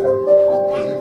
Yeah,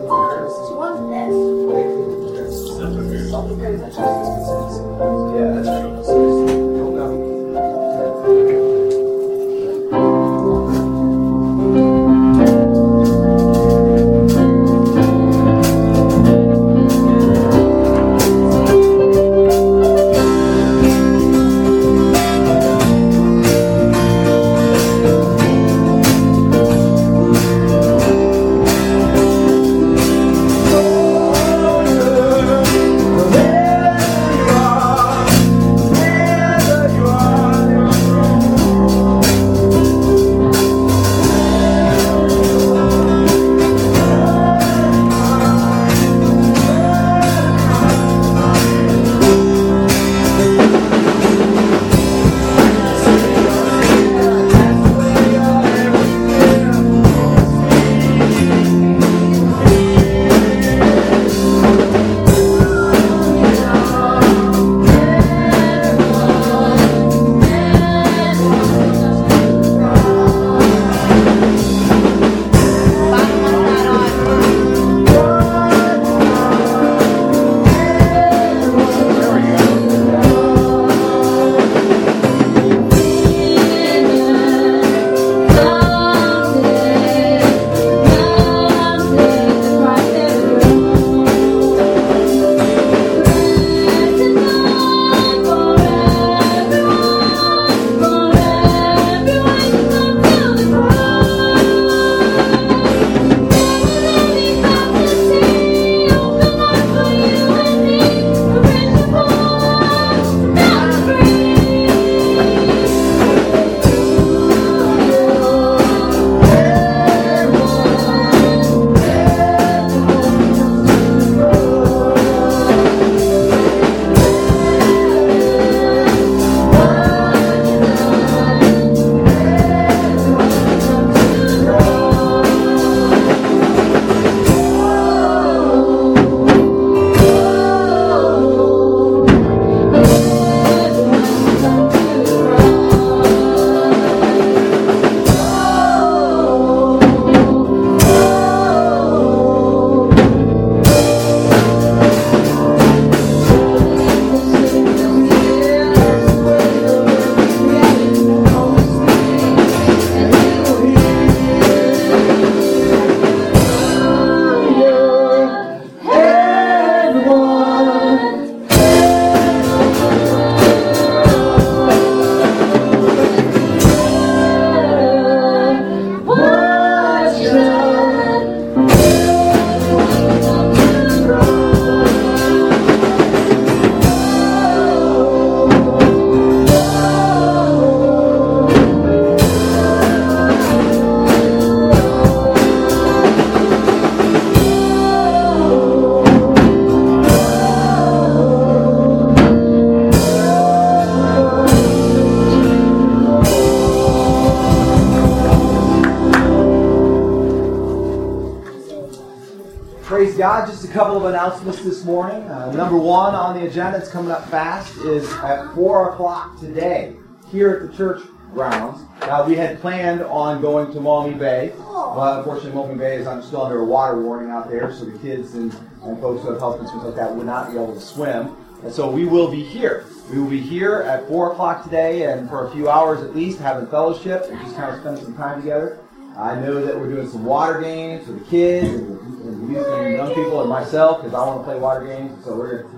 God. Just a couple of announcements this morning. Uh, number one on the agenda, it's coming up fast, is at 4 o'clock today here at the church grounds. Now, we had planned on going to Maumee Bay, but unfortunately, Maumee Bay is I'm still under a water warning out there, so the kids and, and folks who have health concerns like that would not be able to swim. And so we will be here. We will be here at 4 o'clock today and for a few hours at least having fellowship and just kind of spend some time together. I know that we're doing some water games for the kids and, the youth and young people and myself because I want to play water games. So we're gonna,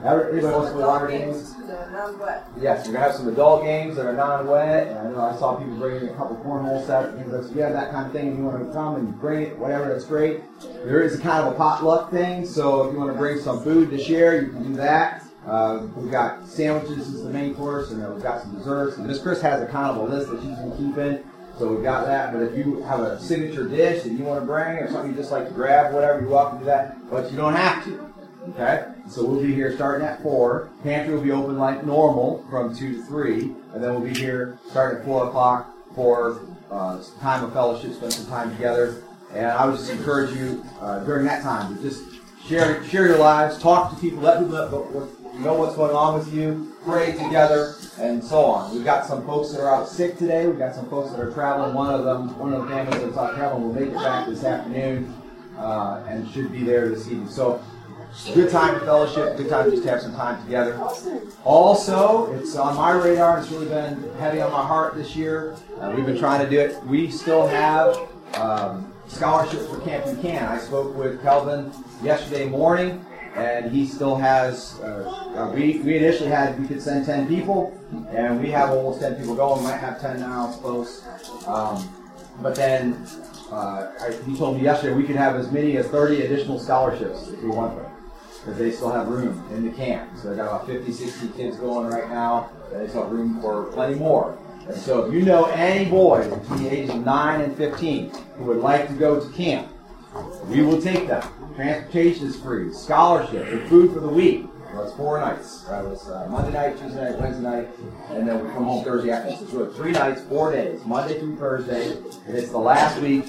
wants to play water games. Yes, we're gonna have some adult games that are non-wet. And I know I saw people bringing a couple cornhole sets. Things if you have that kind of thing and you want to come and bring it, whatever, that's great. There is a kind of a potluck thing, so if you want to bring some food to share, you can do that. Uh, we've got sandwiches as the main course, and then we've got some desserts. And Miss Chris has a kind of a list that she's been keeping. So we've got that, but if you have a signature dish that you want to bring or something you just like to grab, whatever, you're welcome to that, but you don't have to. Okay? So we'll be here starting at 4. Pantry will be open like normal from 2 to 3, and then we'll be here starting at 4 o'clock for uh, time of fellowship, spend some time together. And I would just encourage you uh, during that time to just share share your lives, talk to people, let people know, what- know what's going on with you, pray together, and so on. We've got some folks that are out sick today. We've got some folks that are traveling. One of them, one of the families that's out traveling will make it back this afternoon. uh, and should be there this evening. So, good time to fellowship, good time to just have some time together. Also, it's on my radar. It's really been heavy on my heart this year. Uh, we've been trying to do it. We still have um, scholarships for Camp Buchanan. I spoke with Kelvin yesterday morning, and he still has. Uh, uh, we, we initially had we could send 10 people, and we have almost 10 people going. Might have 10 now. Close. Um, but then uh, I, he told me yesterday we could have as many as 30 additional scholarships if we want them because they still have room in the camp. So they've got about 50, 60 kids going right now. They still have room for plenty more. And so if you know any boys between the ages of 9 and 15 who would like to go to camp, we will take them. Transportation is free, scholarship, and food for the week. Well, it's four nights. Right? It's uh, Monday night, Tuesday night, Wednesday night, and then we come home Thursday afternoon. So three nights, four days, Monday through Thursday, and it's the last week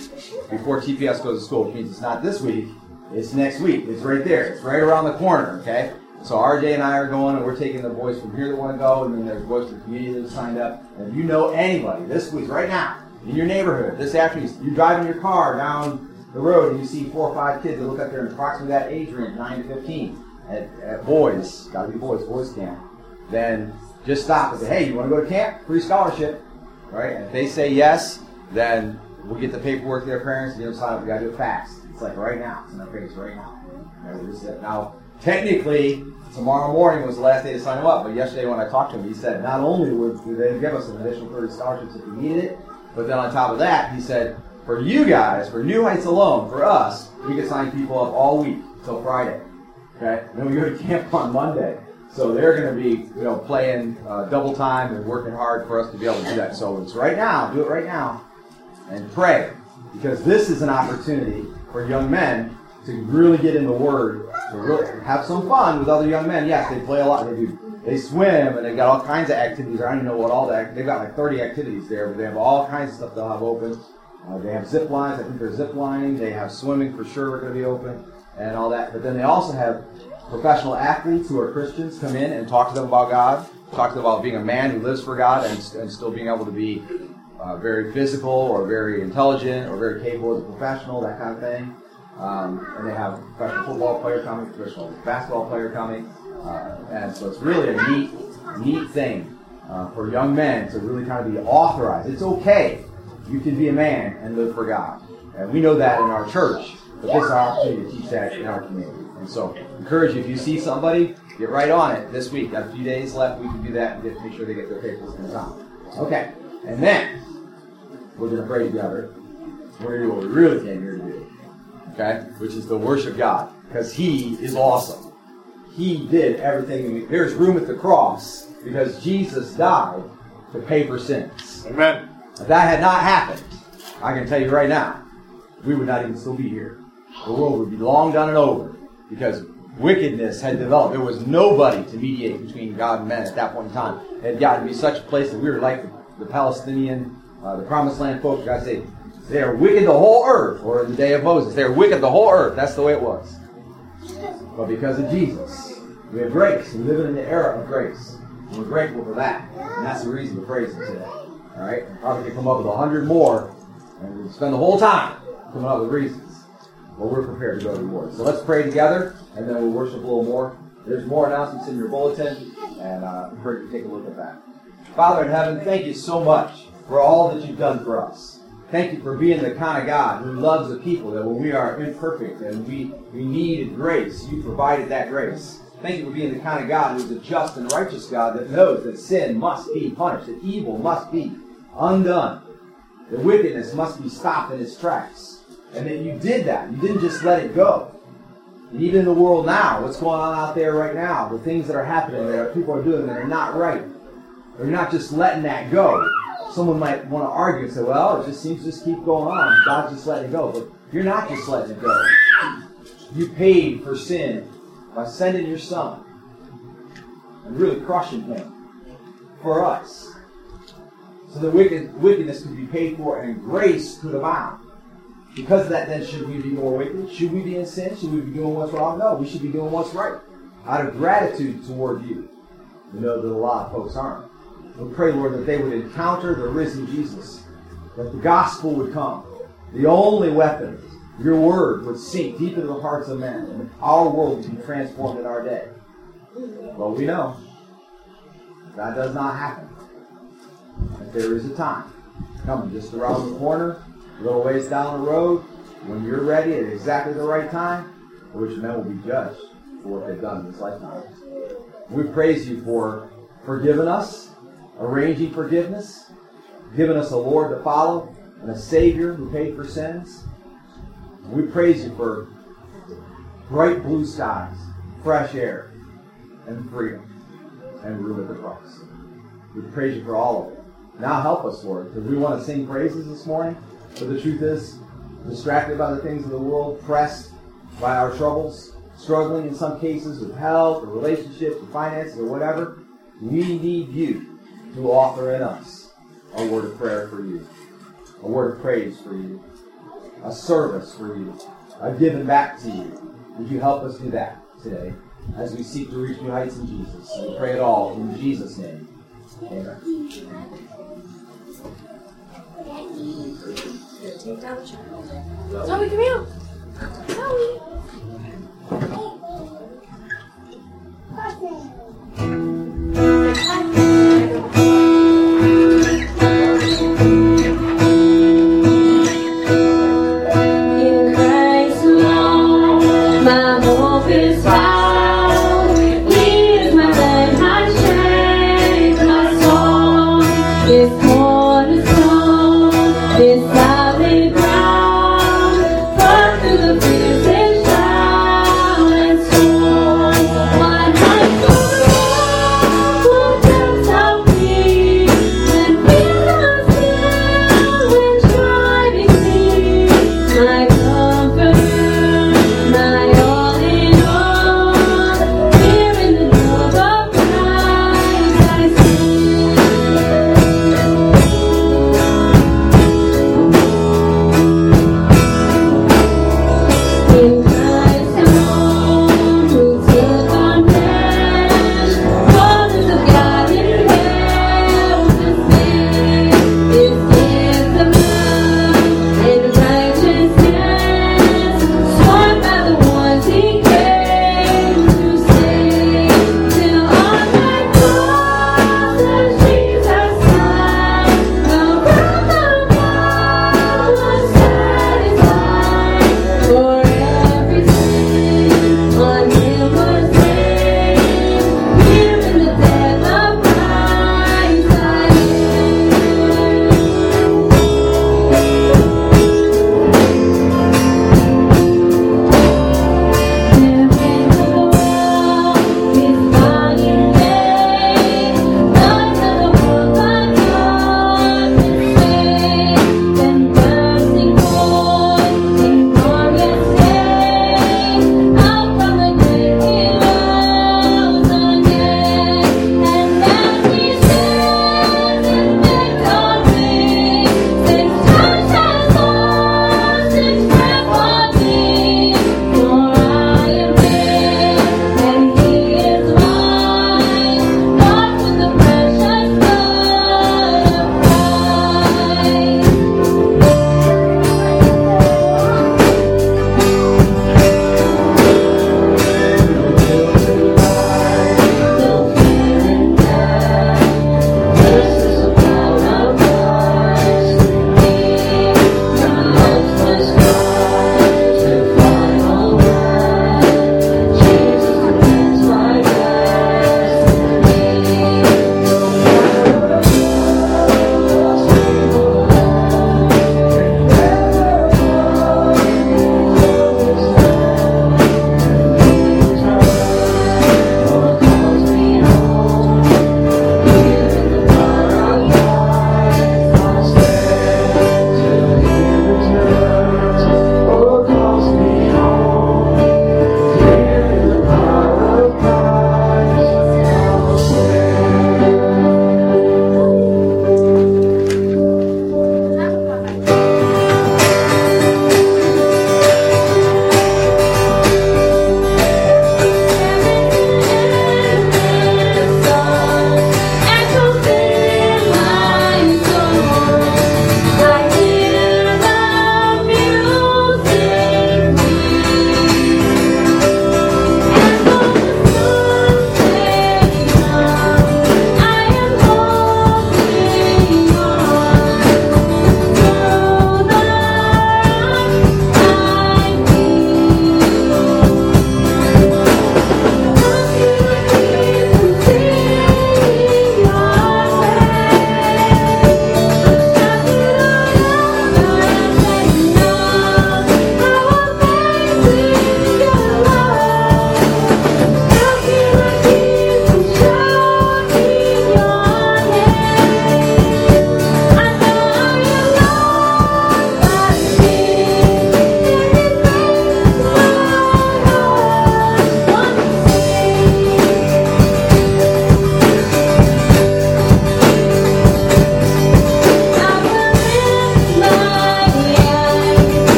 before TPS goes to school, which means it's not this week, it's next week. It's right there. It's right around the corner, okay? So RJ and I are going, and we're taking the boys from here that want to go, and then there's boys from the community that have signed up. And if you know anybody this week, right now, in your neighborhood, this afternoon, you're driving your car down the road, and you see four or five kids that look like they're in approximately that age range, 9 to 15, at, at boys, got to be boys, boys camp, then just stop and say, hey, you want to go to camp? Free scholarship, right? And if they say yes, then we'll get the paperwork to their parents, and them signed up. We got to do it fast. It's like right now. It's in our face right now. Now, technically, tomorrow morning was the last day to sign them up, but yesterday when I talked to him, he said not only would they give us an additional 30 scholarships if we needed it, but then on top of that, he said, for you guys, for New Heights alone, for us, we could sign people up all week till Friday. Okay? And then we go to camp on Monday. So they're going to be, you know, playing uh, double time and working hard for us to be able to do that. So it's right now. Do it right now, and pray, because this is an opportunity for young men to really get in the Word, to really have some fun with other young men. Yes, they play a lot. They do. They swim and they've got all kinds of activities. I don't even know what all that. They've got like 30 activities there, but they have all kinds of stuff they'll have open. Uh, they have zip lines. I think they're zip lining. They have swimming for sure. Going to be open and all that. But then they also have professional athletes who are Christians come in and talk to them about God, talk to them about being a man who lives for God and, and still being able to be uh, very physical or very intelligent or very capable as a professional, that kind of thing. Um, and they have a professional football player coming, professional basketball player coming. Uh, and so it's really a neat, neat thing uh, for young men to really kind of be authorized. It's okay. You can be a man and live for God. And we know that in our church, but this is our opportunity to teach that in our community. And so, encourage you, if you see somebody, get right on it this week. Got a few days left. We can do that and get, make sure they get their papers in time. Okay. And then, we're going to pray together. We're going to do what we really came here to do. Okay? Which is to worship God. Because He is awesome. He did everything. There's room at the cross because Jesus died to pay for sins. Amen. If that had not happened, I can tell you right now, we would not even still be here. The world would be long done and over because wickedness had developed. There was nobody to mediate between God and men at that point in time. It had gotten to be such a place that we were like the, Palestinian, uh, the Promised Land folks. God say, they are wicked the whole earth, or in the day of Moses, they are wicked the whole earth. That's the way it was. But because of Jesus, we have grace. We live in the era of grace. And we're grateful for that. And that's the reason to praise Him today. All right? Probably could come up with a hundred more, and we'd spend the whole time coming up with reasons. But we're prepared to go to the. So let's pray together, and then we'll worship a little more. There's more announcements in your bulletin, and uh, I encourage you to take a look at that. Father in heaven, thank you so much for all that you've done for us. Thank you for being the kind of God who loves the people, that when we are imperfect and we, we needed grace, you provided that grace. Thank you for being the kind of God who is a just and righteous God that knows that sin must be punished, that evil must be undone, The wickedness must be stopped in its tracks. And that you did that. You didn't just let it go. And even in the world now, what's going on out there right now, the things that are happening that people are doing that are not right, they're not just letting that go. Someone might want to argue and say, well, it just seems to just keep going on. God's just letting it go. But you're not just letting it go. You paid for sin by sending your son and really crushing him for us. So that wicked, wickedness could be paid for and grace could abound. Because of that, then, should we be more wicked? Should we be in sin? Should we be doing what's wrong? No, we should be doing what's right. Out of gratitude toward you. We know that a lot of folks aren't. We pray, Lord, that they would encounter the risen Jesus, that the gospel would come, the only weapon your word would sink deep into the hearts of men, and our world would be transformed in our day. Well, we know that does not happen. There is a time coming just around the corner, a little ways down the road, when you're ready at exactly the right time, which men will be judged for what they've done in this lifetime. We praise you for forgiving us, arranging forgiveness, giving us a Lord to follow, and a Savior who paid for sins. We praise you for bright blue skies, fresh air, and freedom, and room at the cross. We praise you for all of it. Now help us, Lord, because we want to sing praises this morning, but the truth is, distracted by the things of the world, pressed by our troubles, struggling in some cases with health or relationships or finances or whatever, we need you to offer in us a word of prayer for you, a word of praise for you, a service for you, a giving back to you. Would you help us do that today as we seek to reach new heights in Jesus? We pray it all in Jesus' name. Amen. Zoe, come here. Zoe.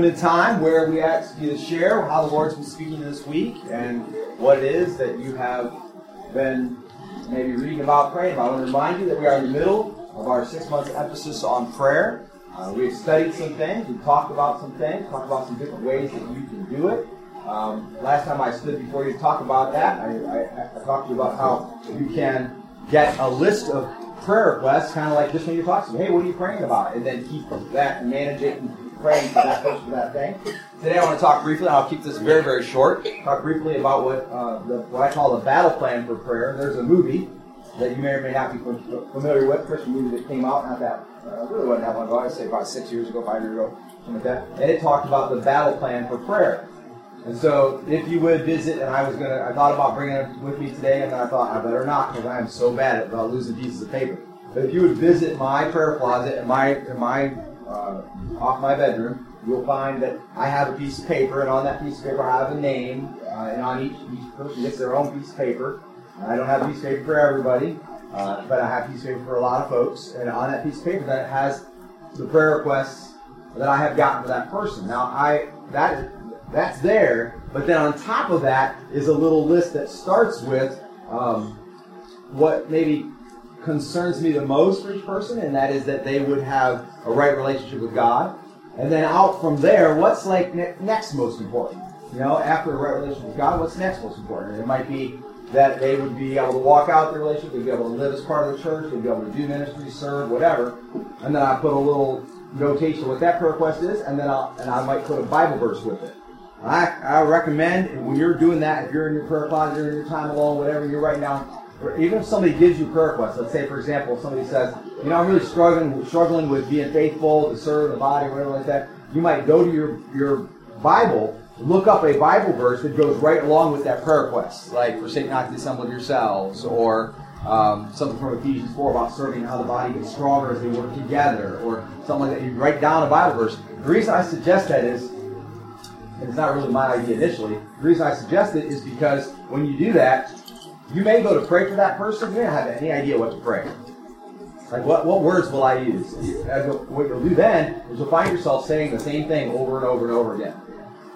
Moment in time where we ask you to share how the Lord's been speaking this week and what it is that you have been maybe reading about, praying about. I want to remind you that we are in the middle of our six month emphasis on prayer. Uh, we've studied some things, we've talked about some things, talked about some different ways that you can do it. Um, last time I stood before you to talk about that, I, I, I talked to you about how you can get a list of prayer requests, kind of like this when you talk to me. Hey, what are you praying about? And then keep that and manage it and praying for that person for that thing. Today I want to talk briefly, I'll keep this very, very short, talk briefly about what, uh, the, what I call the battle plan for prayer. There's a movie that you may or may not be familiar with, Christian movie that came out not that, uh, really wasn't that long ago, I'd say about six years ago, five years ago, something like that. And it talked about the battle plan for prayer. And so, if you would visit, and I was gonna, I thought about bringing it with me today, and then I thought I better not because I am so bad about losing pieces of paper. But if you would visit my prayer closet in my in my uh, off my bedroom, you'll find that I have a piece of paper, and on that piece of paper I have a name, uh, and on each each person gets their own piece of paper. I don't have a piece of paper for everybody, uh, but I have a piece of paper for a lot of folks, and on that piece of paper that has the prayer requests that I have gotten for that person. Now I that that's there, but then on top of that is a little list that starts with um, what maybe concerns me the most for each person, and that is that they would have a right relationship with God. And then out from there, what's like ne- next most important? You know, after a right relationship with God, what's next most important? It might be that they would be able to walk out their relationship, they'd be able to live as part of the church, they'd be able to do ministry, serve, whatever. And then I put a little notation what that prayer request is, and then I'll, and I might put a Bible verse with it. I, I recommend when you're doing that, if you're in your prayer closet, you're in your time alone, whatever, you're right or even if somebody gives you prayer requests, let's say, for example, somebody says, you know, I'm really struggling, struggling with being faithful to serve the body, or whatever like that, you might go to your, your Bible, look up a Bible verse that goes right along with that prayer request, like for forsake not to assemble yourselves, or um, something from Ephesians 4 about serving how the body gets stronger as they work together, or something like that. You write down a Bible verse. The reason I suggest that is, and it's not really my idea initially, the reason I suggest it is because when you do that, you may go to pray for that person, you don't have any idea what to pray. Like, what, what words will I use? What you'll do then is you'll find yourself saying the same thing over and over and over again.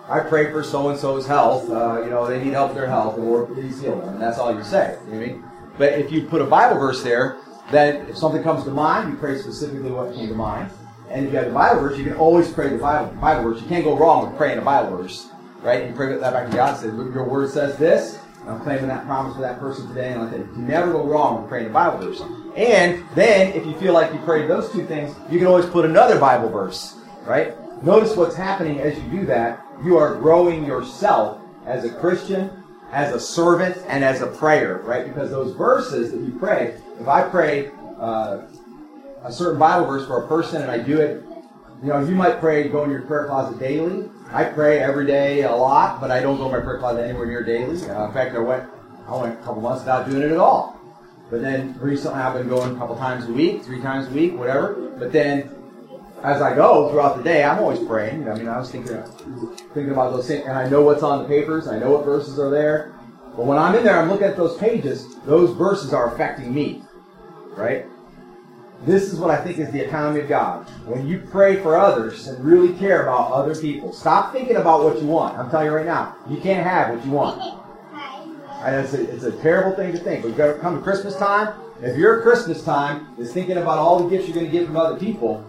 I pray for so and so's health. Uh, you know, they need help with their health, Lord, please heal them. And that's all you say. You know I mean? But if you put a Bible verse there, then if something comes to mind, you pray specifically what came to mind. And if you have the Bible verse, you can always pray the Bible, Bible verse. You can't go wrong with praying a Bible verse, right? You pray that back to God say, Your word says this. I'm claiming that promise for that person today, and like. You never go wrong with praying a Bible verse. And then, if you feel like you prayed those two things, you can always put another Bible verse, right? Notice what's happening as you do that. You are growing yourself as a Christian, as a servant, and as a prayer, right? Because those verses that you pray, if I pray uh, a certain Bible verse for a person and I do it, you know, you might pray, go in your prayer closet daily, I pray every day a lot, but I don't go my prayer closet anywhere near daily. Uh, in fact, I went I went a couple months without doing it at all. But then recently I've been going a couple times a week, three times a week, whatever. But then as I go throughout the day, I'm always praying. I mean, I was thinking thinking about those things, and I know what's on the papers. I know what verses are there. But when I'm in there, I'm looking at those pages. Those verses are affecting me, right? This is what I think is the economy of God. When you pray for others and really care about other people, stop thinking about what you want. I'm telling you right now, you can't have what you want. And it's a, it's a terrible thing to think. But you've got to come to Christmas time. If your Christmas time is thinking about all the gifts you're going to get from other people,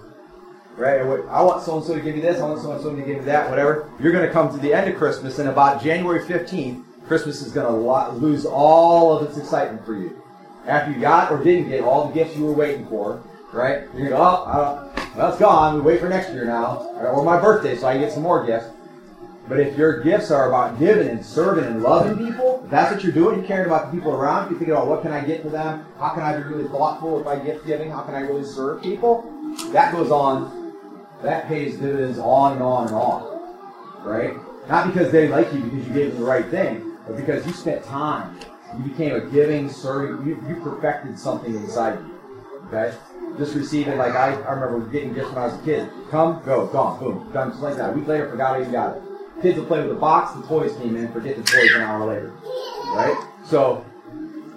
right? I want so and so to give you this. I want so and so to give you that. Whatever. You're going to come to the end of Christmas, and about January 15th, Christmas is going to lose all of its excitement for you after you got or didn't get all the gifts you were waiting for, right? You're go, oh, uh, well, it's gone. We wait for next year now, uh, or my birthday, so I can get some more gifts. But if your gifts are about giving and serving and loving people, if that's what you're doing, you're caring about the people around you're thinking about what can I get to them, how can I be really thoughtful with my gift giving, how can I really serve people, that goes on, that pays dividends on and on and on, right? Not because they like you because you gave them the right thing, but because you spent time you became a giving, serving, you, you perfected something inside you. Okay? Just receiving, like I, I remember getting gifts when I was a kid. Come, go, gone, boom, done just like that. A week later, forgot I even got it. Kids will play with the box, the toys came in, forget the toys an hour later. Right? So,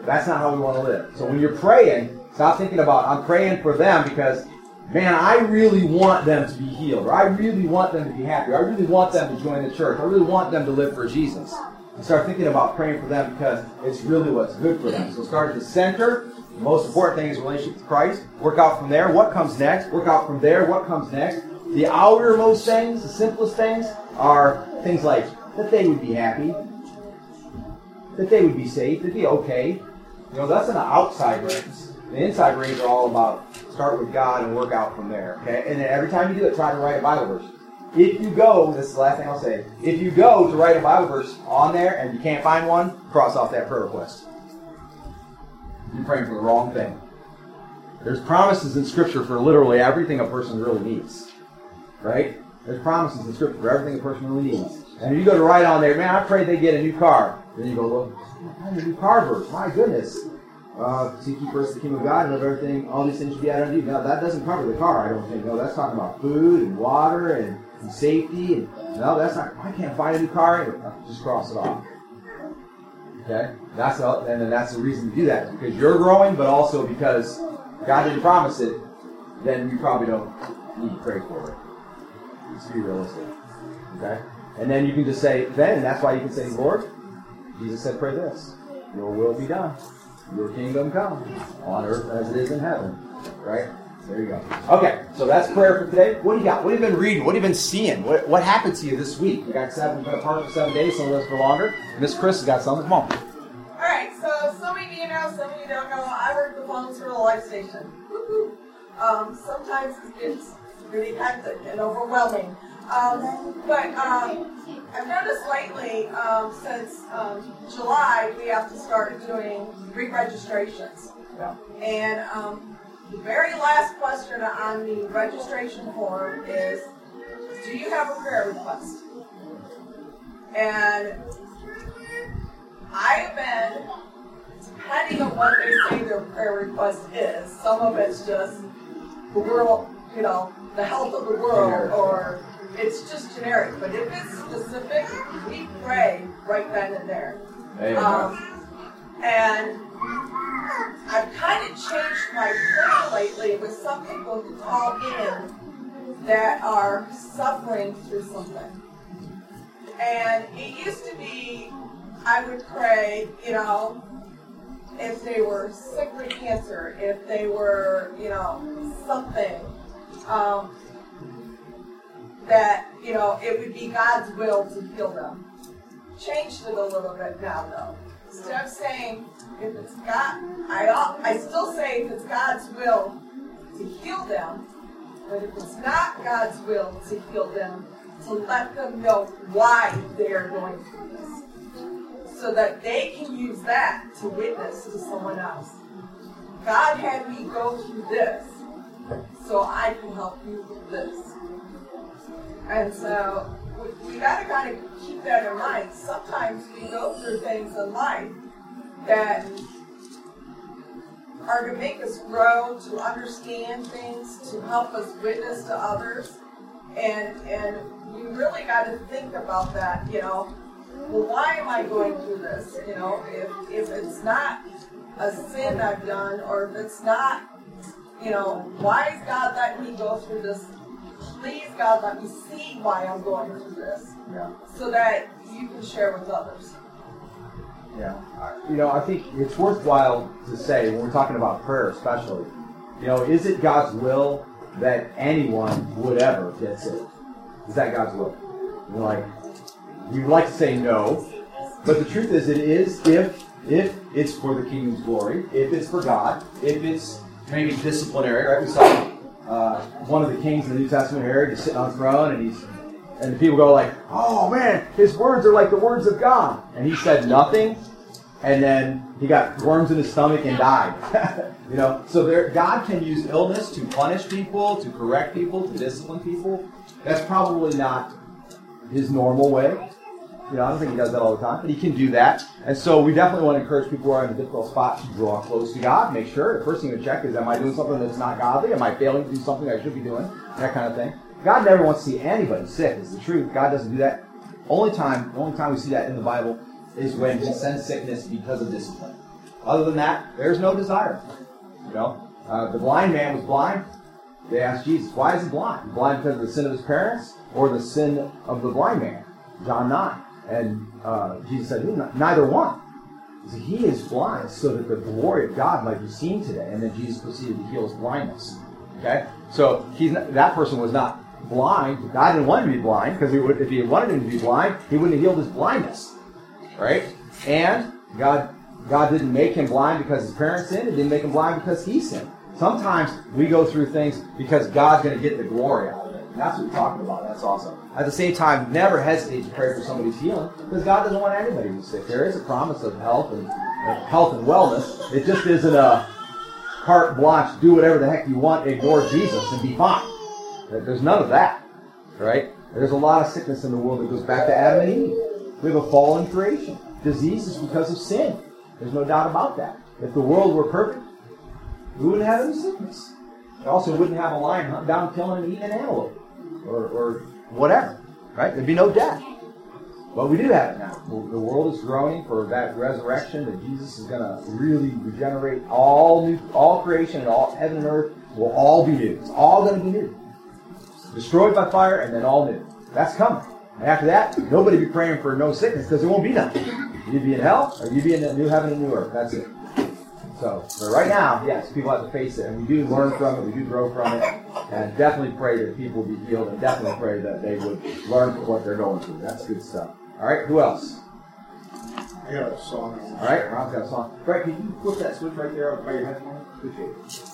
that's not how we want to live. So when you're praying, stop thinking about, I'm praying for them because man, I really want them to be healed, or I really want them to be happy, or I really want them to join the church, I really want them to live for Jesus. And start thinking about praying for them because it's really what's good for them. So start at the center. The most important thing is relationship with Christ. Work out from there. What comes next? Work out from there. What comes next? The outermost things, the simplest things, are things like that they would be happy, that they would be safe, they'd be okay. You know, that's an outside rings. The inside rings are all about start with God and work out from there. Okay? And then every time you do it, try to write a Bible verse. If you go, this is the last thing I'll say. If you go to write a Bible verse on there and you can't find one, cross off that prayer request. You're praying for the wrong thing. There's promises in Scripture for literally everything a person really needs. Right? There's promises in Scripture for everything a person really needs. And if you go to write on there, man, I pray they get a new car. Then you go, well, a new car verse. My goodness. Uh, seek ye first the kingdom of God and of everything, all these things should be added unto you. Now, that doesn't cover the car, I don't think. No, that's talking about food and water and, and safety. And, no, that's not, I can't find a new car. Just cross it off. Okay? That's all, and then that's the reason to do that. Because you're growing, but also because God didn't promise it, then you probably don't need to pray for it. Let's be realistic. Okay? And then you can just say, then, that's why you can say, Lord, Jesus said, pray this. Your will be done. Your kingdom come on earth as it is in heaven. Right? There you go. Okay, so that's prayer for today. What do you got? What have you been reading? What have you been seeing? What, what happened to you this week? You got seven, been apart for seven days, some of us for longer. Miss Chris has got something. Come on. All right, so some of you know, some of you don't know. I work the phones for the life station. Um, sometimes it's really hectic and overwhelming. Um, but um, I've noticed lately, um, since um, July, we have to start doing re-registrations. Yeah. And um, the very last question on the registration form is, do you have a prayer request? And I have been, depending on what they say their prayer request is, some of it's just the world, you know, the health of the world, or it's just generic. But if it's specific, we pray right then and there. Um, and I've kind of changed my prayer lately with some people who call in that are suffering through something. And it used to be I would pray, you know, if they were sick with cancer, if they were, you know, something, um, that, you know, it would be God's will to heal them. Changed it a little bit now, though. Of saying, if it's God, I, I still say if it's God's will to heal them, but if it's not God's will to heal them, to let them know why they are going through this. So that they can use that to witness to someone else. God had me go through this, so I can help you with this. And so we, got to kind of keep that in mind. Sometimes we go through things in life that are to make us grow, to understand things, to help us witness to others. And and we really got to think about that, you know. Well, why am I going through this? You know, if if it's not a sin I've done, or if it's not, you know, why is God letting me go through this? Please, God, let me see why I'm going through this, Yeah. so that you can share with others. Yeah. You know, I think it's worthwhile to say when we're talking about prayer, especially, you know, is it God's will that anyone would ever get saved? Is that God's will? You're like, you'd like to say no, but the truth is, it is if if it's for the kingdom's glory, if it's for God, if it's maybe disciplinary. Right? We saw uh, one of the kings in the New Testament, Herod, is sitting on the throne, and he's and the people go like, "Oh man, his words are like the words of God," and he said nothing, and then he got worms in his stomach and died. you know, so there, God can use illness to punish people, to correct people, to discipline people. That's probably not his normal way. You know, I don't think he does that all the time, but he can do that. And so we definitely want to encourage people who are in a difficult spot to draw close to God. Make sure the first thing to check is, am I doing something that's not godly? Am I failing to do something I should be doing? That kind of thing. God never wants to see anybody sick. It's the truth. God doesn't do that. Only time, the only time we see that in the Bible is when He sends sickness because of discipline. Other than that, there's no desire. You know, uh, the blind man was blind. they asked Jesus, why is he blind? Blind because of the sin of his parents or the sin of the blind man? John 9. And uh, Jesus said, neither one. He said, he is blind so that the glory of God might be seen today. And then Jesus proceeded to heal his blindness. Okay? So he's not, that person was not blind. God didn't want him to be blind because if he wanted him to be blind, he wouldn't have healed his blindness. Right? And God God didn't make him blind because his parents sinned. He didn't make him blind because he sinned. Sometimes we go through things because God's going to get the glory out that's what we're talking about. That's awesome. At the same time, never hesitate to pray for somebody's healing because God doesn't want anybody to be sick. There is a promise of health and uh, health and wellness. It just isn't a carte blanche, do whatever the heck you want, ignore Jesus and be fine. There's none of that, right? There's a lot of sickness in the world that goes back to Adam and Eve. We have a fallen creation. Disease is because of sin. There's no doubt about that. If the world were perfect, we wouldn't have any sickness. We also wouldn't have a lion hunting down, killing, and eating an antelope. Or, or whatever. Right? There'd be no death. But we do have it now. The world is groaning for that resurrection that Jesus is going to really regenerate all new, all creation and all heaven and earth will all be new. It's all going to be new. Destroyed by fire and then all new. That's coming. And after that, nobody be praying for no sickness because there won't be none. You'd be in hell or you'd be in the new heaven and new earth. That's it. So, but right now, yes, people have to face it, and we do learn from it, we do grow from it, and definitely pray that people be healed, and definitely pray that they would learn from what they're going through. That's good stuff. All right, who else? I got a song. All right, Ron's got a song. Frank, can you flip that switch right there by your headphone? Appreciate it.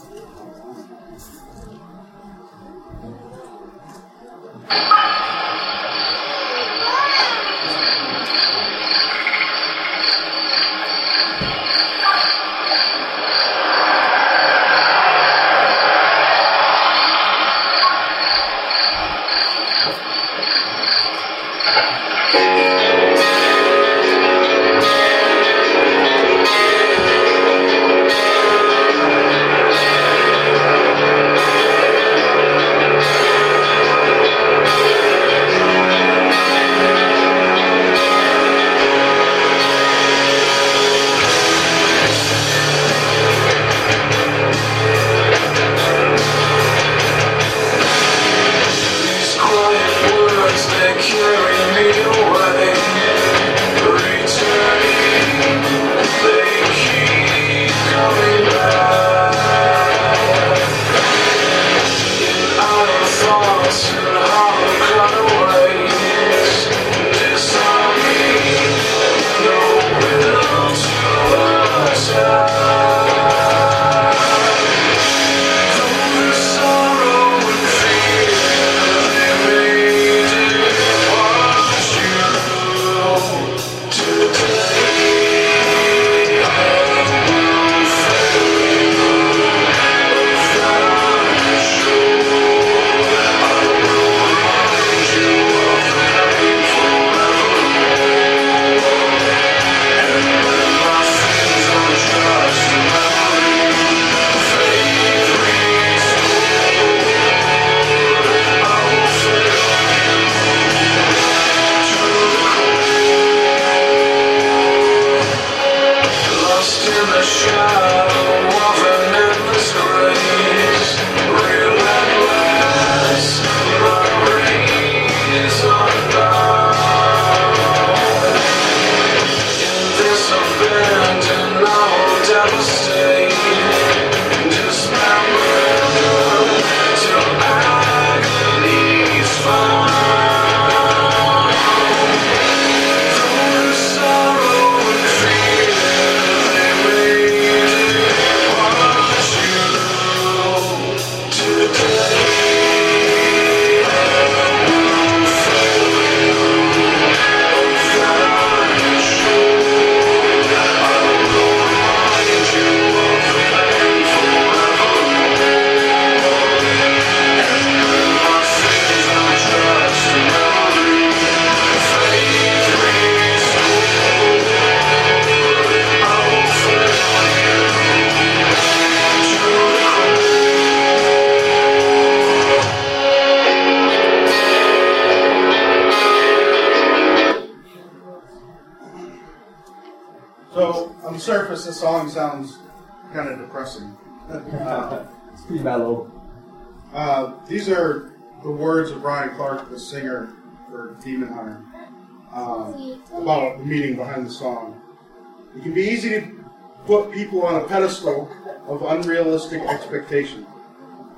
People on a pedestal of unrealistic expectation.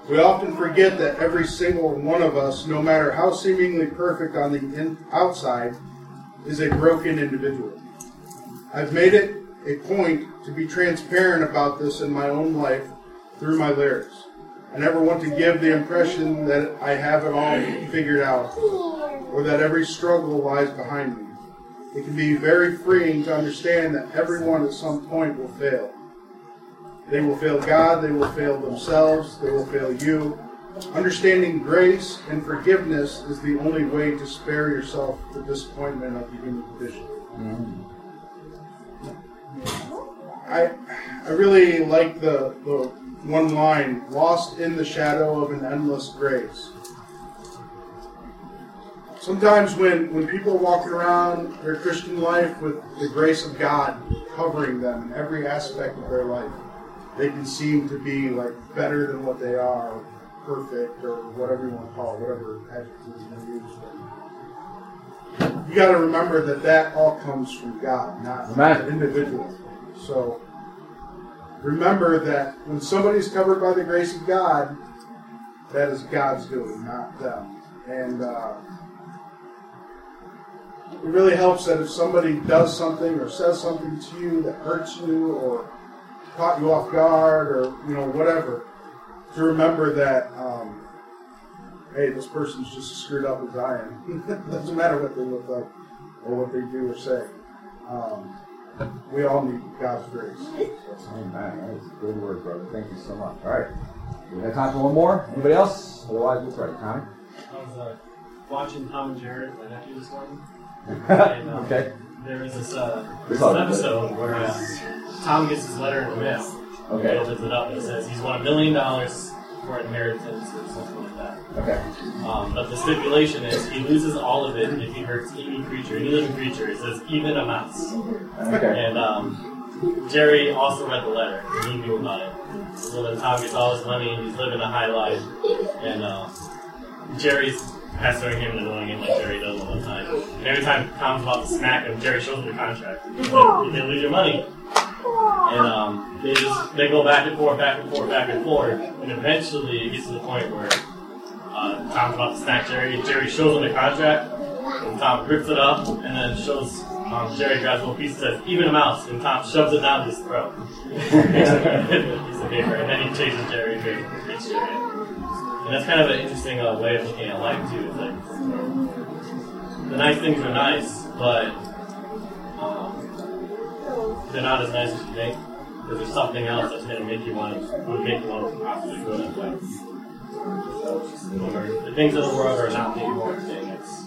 We often forget that every single one of us, no matter how seemingly perfect on the in- outside, is a broken individual. I've made it a point to be transparent about this in my own life through my lyrics. I never want to give the impression that I have it all figured out or that every struggle lies behind me. It can be very freeing to understand that everyone at some point will fail. They will fail God, they will fail themselves, they will fail you. Understanding grace and forgiveness is the only way to spare yourself the disappointment of the human condition. I, I really like the, the one line, lost in the shadow of an endless grace. Sometimes when, when people are walking around their Christian life with the grace of God covering them in every aspect of their life, they can seem to be like better than what they are, or perfect, or whatever you want to call it, whatever adjective you want to use. But you got to remember that that all comes from God, not Amen. individual. So remember that when somebody's covered by the grace of God, that is God's doing, not them. And uh, it really helps that if somebody does something or says something to you that hurts you or caught you off guard or you know whatever, to remember that um, hey, this person's just as screwed up as I am. Doesn't matter what they look like or what they do or say. Um, we all need God's grace. Amen. That is a good word, brother. Thank you so much. All right. We have time for one more. Anybody else? Otherwise, we'll pray. Tommy? I was uh, watching Tom and Jared, my nephew, this morning. And, um, okay. There was this, uh, this episode where uh, Tom gets his letter in the mail. Okay. He opens it up and it says he's won a million dollars for inheritance or something like that. Okay. Um, but the stipulation is he loses all of it if he hurts any creature, any living creature. It says even a mouse. Okay. And um, Jerry also read the letter, and he knew about it. So then Tom gets all his money, and he's living a high life. And uh, Jerry's pestering him and annoying him like Jerry does all the time. And every time Tom's about to smack him, Jerry shows him the contract. He's like, lose your money. And um, they just they go back and forth, back and forth, back and forth, and eventually it gets to the point where uh, Tom's about to smack Jerry. Jerry shows him the contract, and Tom rips it up, and then shows um, Jerry grabs a little piece and says, "Even a mouse," and Tom shoves it down his throat. piece of paper, and then he chases Jerry and Jerry. And that's kind of an interesting uh, way of looking at life too. It's like the nice things are nice, but um, they're not as nice as you think. Because there's something else that's going to make you want to would make you want to possibly go that way. So, the things of the world are not the important thing. It's,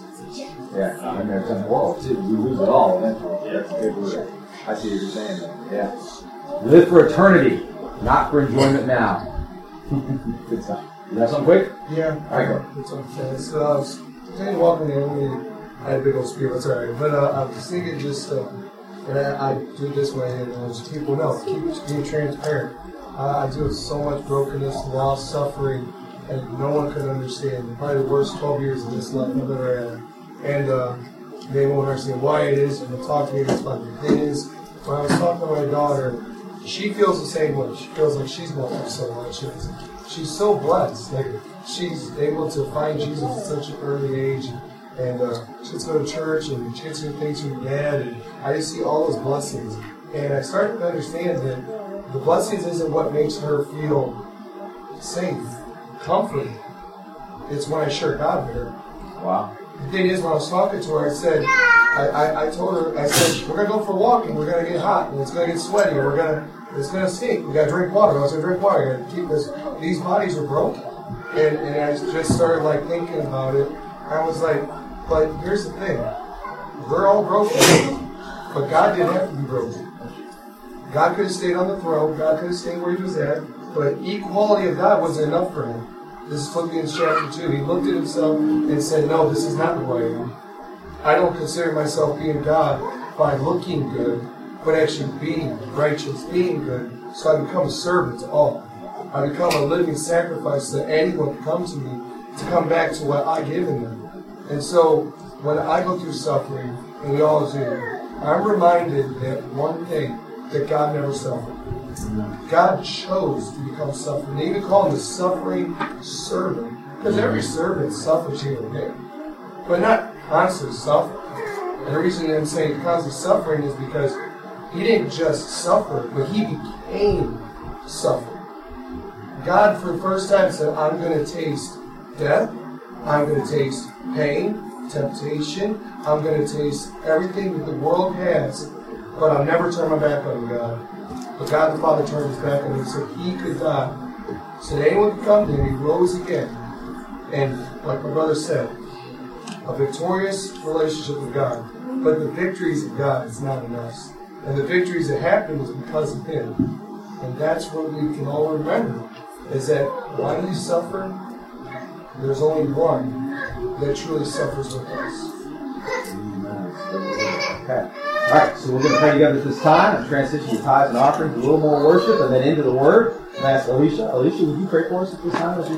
Yeah. And there's a world, too. We lose it all eventually. That's a good word. I see what you're saying there. Yeah. Live for eternity, not for enjoyment now. good stuff. You have something quick? Yeah. All right, go. It's okay. So I was hey, walking in, we I had a big old spirit, that's alright. But uh, I was thinking just, uh, and I, I do it this way, and as people know, keep being transparent. Uh, I deal with so much brokenness, loss, suffering, and no one could understand. Probably the worst 12 years of this life I've ever had. And uh, they won't understand why it is, and they'll talk to me, like the thing is, when I was talking to my daughter, she feels the same way. She feels like she's going through so much. She's so blessed. Like she's able to find Jesus at such an early age, and uh, she gets to go to church and she gets to do things from her dad, and I just see all those blessings. And I started to understand that the blessings isn't what makes her feel safe, comforted. It's when I share God with her. Wow. The thing is, when I was talking to her, I said, I, I, I told her, I said, we're gonna go for a walk and we're gonna get hot and it's gonna get sweaty and we're gonna, it's gonna stink. We gotta drink water. Was gonna drink water. We gotta keep this. These bodies are broken. And, and I just started like thinking about it. I was like, but here's the thing. We're all broken. But God didn't have to be broken. God could have stayed on the throne. God could have stayed where he was at. But equality of God wasn't enough for him. This is Philippians chapter 2. He looked at himself and said, No, this is not who I am. I don't consider myself being God by looking good, but actually being righteous, being good, so I become a servant to all. I become a living sacrifice that anyone can come to me to come back to what I give in them. And so when I go through suffering, and we all do, I'm reminded that one thing that God never suffered. God chose to become suffering. They even call him the suffering servant. Because every servant suffers here and there. But not constant suffering. And the reason I'm saying constant suffering is because he didn't just suffer, but he became suffering. God, for the first time, said, I'm going to taste death. I'm going to taste pain, temptation. I'm going to taste everything that the world has, but I'll never turn my back on God. But God the Father turned his back on him so he could die. So that anyone could come to him, he rose again. And like my brother said, a victorious relationship with God. But the victories of God is not us. And the victories that happened is because of him. And that's what we can all remember. Is that when we suffer, there's only one that truly suffers with us. Okay. All right, so we're going to pray together at this time and transition to tithes and offerings, a little more worship, and then into the Word. And ask Alicia. Alicia, would you pray for us at this time as we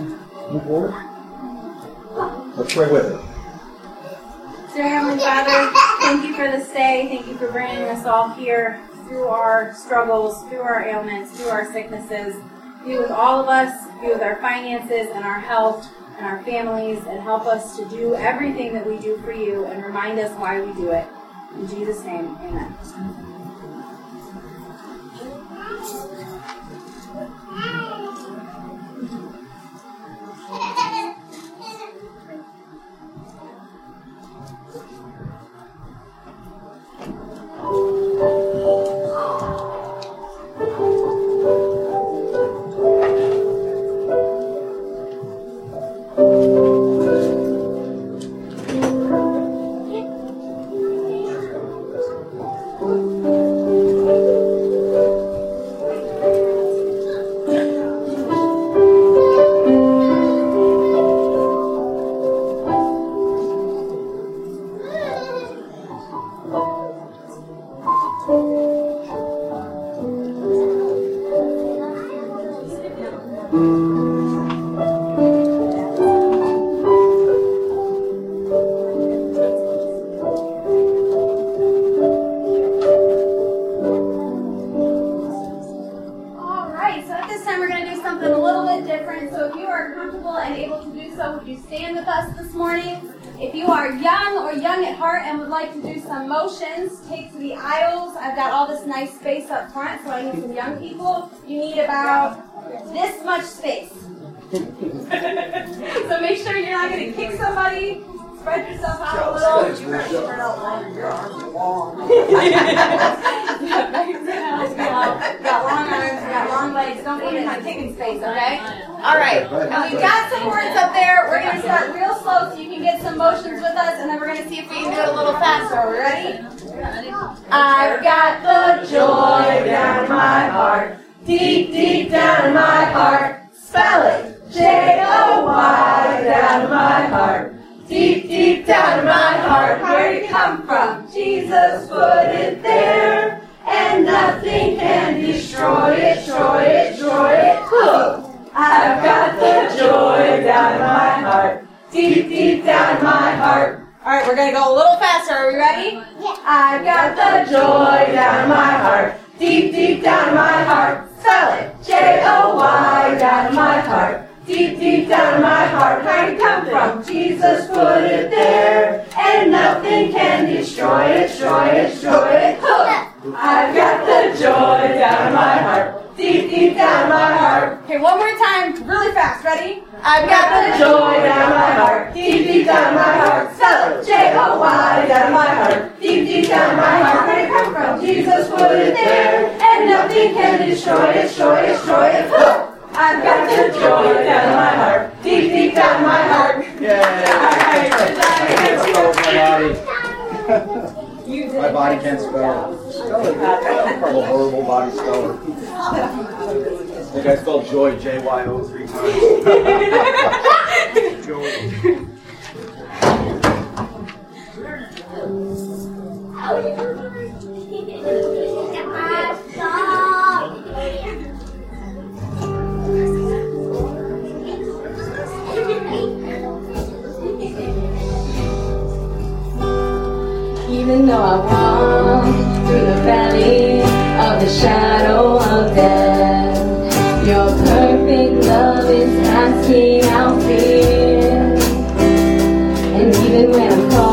move forward? Let's pray with it. Dear Heavenly Father, thank you for this day. Thank you for bringing us all here through our struggles, through our ailments, through our sicknesses. Be with all of us, be with our finances and our health and our families, and help us to do everything that we do for you and remind us why we do it. In Jesus' name, amen. Start real slow so you can get some motions with us, and then we're going to see if we can do it a little faster. Are we ready? I've got the joy down in my heart, deep, deep down in my heart. Spell it. J-O-Y down in my heart. Deep, deep down in my heart, where'd it come from? Jesus put it there, and nothing can destroy it, destroy it, destroy it. Look, I've got the down in my heart, deep, deep down in my heart. All right, we're gonna go a little faster. Are we ready? Yeah. I've got the joy down in my heart, deep, deep down in my heart. Spell it. J-O-Y down in my heart. Deep, deep down in my heart, where'd it come from? Jesus put it there, and nothing can destroy it, destroy it, destroy it. Hook! I've got the joy down in my heart, deep, deep down in my heart. Okay, one more time, really fast. Ready? I've got the joy down in my heart, deep, deep down in my heart. Spell it. J-O-Y down in my heart, deep, deep down in my heart. Where'd it come from? Jesus put it there, and nothing can destroy it, destroy it, destroy it. Hook! I've got the joy down in my heart, deep, deep down in my heart. Yay! My body can't spell. Spell it. I'm a horrible body speller. I think I spelled joy J Y O three times. joy. your even though I walk through the valley of the shadow of death. Your perfect love is casting out fear. And even when I'm cold,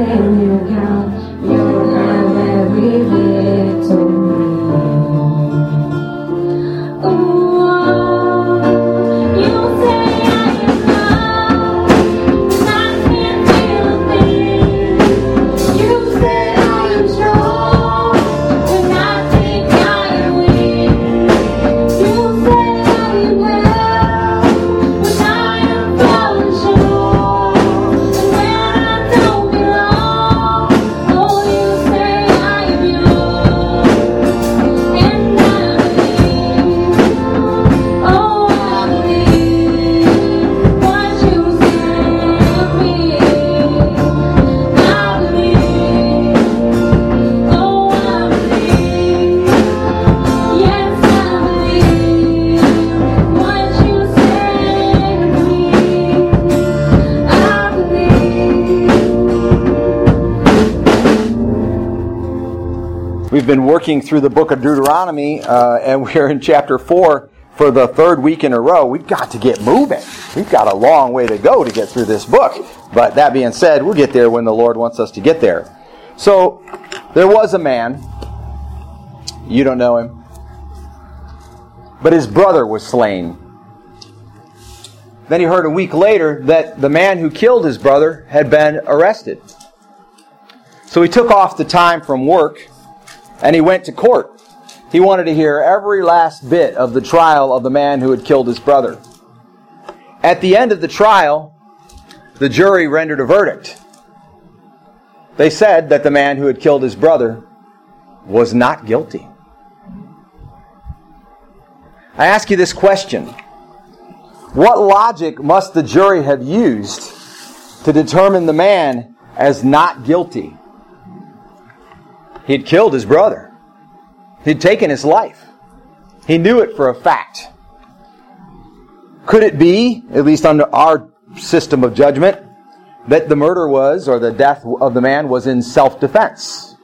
everything you got. Working through the book of Deuteronomy, uh, and we're in chapter 4 for the third week in a row. We've got to get moving. We've got a long way to go to get through this book. But that being said, we'll get there when the Lord wants us to get there. So, there was a man. You don't know him. But his brother was slain. Then he heard a week later that the man who killed his brother had been arrested. So he took off the time from work and he went to court. He wanted to hear every last bit of the trial of the man who had killed his brother. At the end of the trial, the jury rendered a verdict. They said that the man who had killed his brother was not guilty. I ask you this question What logic must the jury have used to determine the man as not guilty? He'd killed his brother. He'd taken his life. He knew it for a fact. Could it be, at least under our system of judgment, that the murder was, or the death of the man was in self-defense?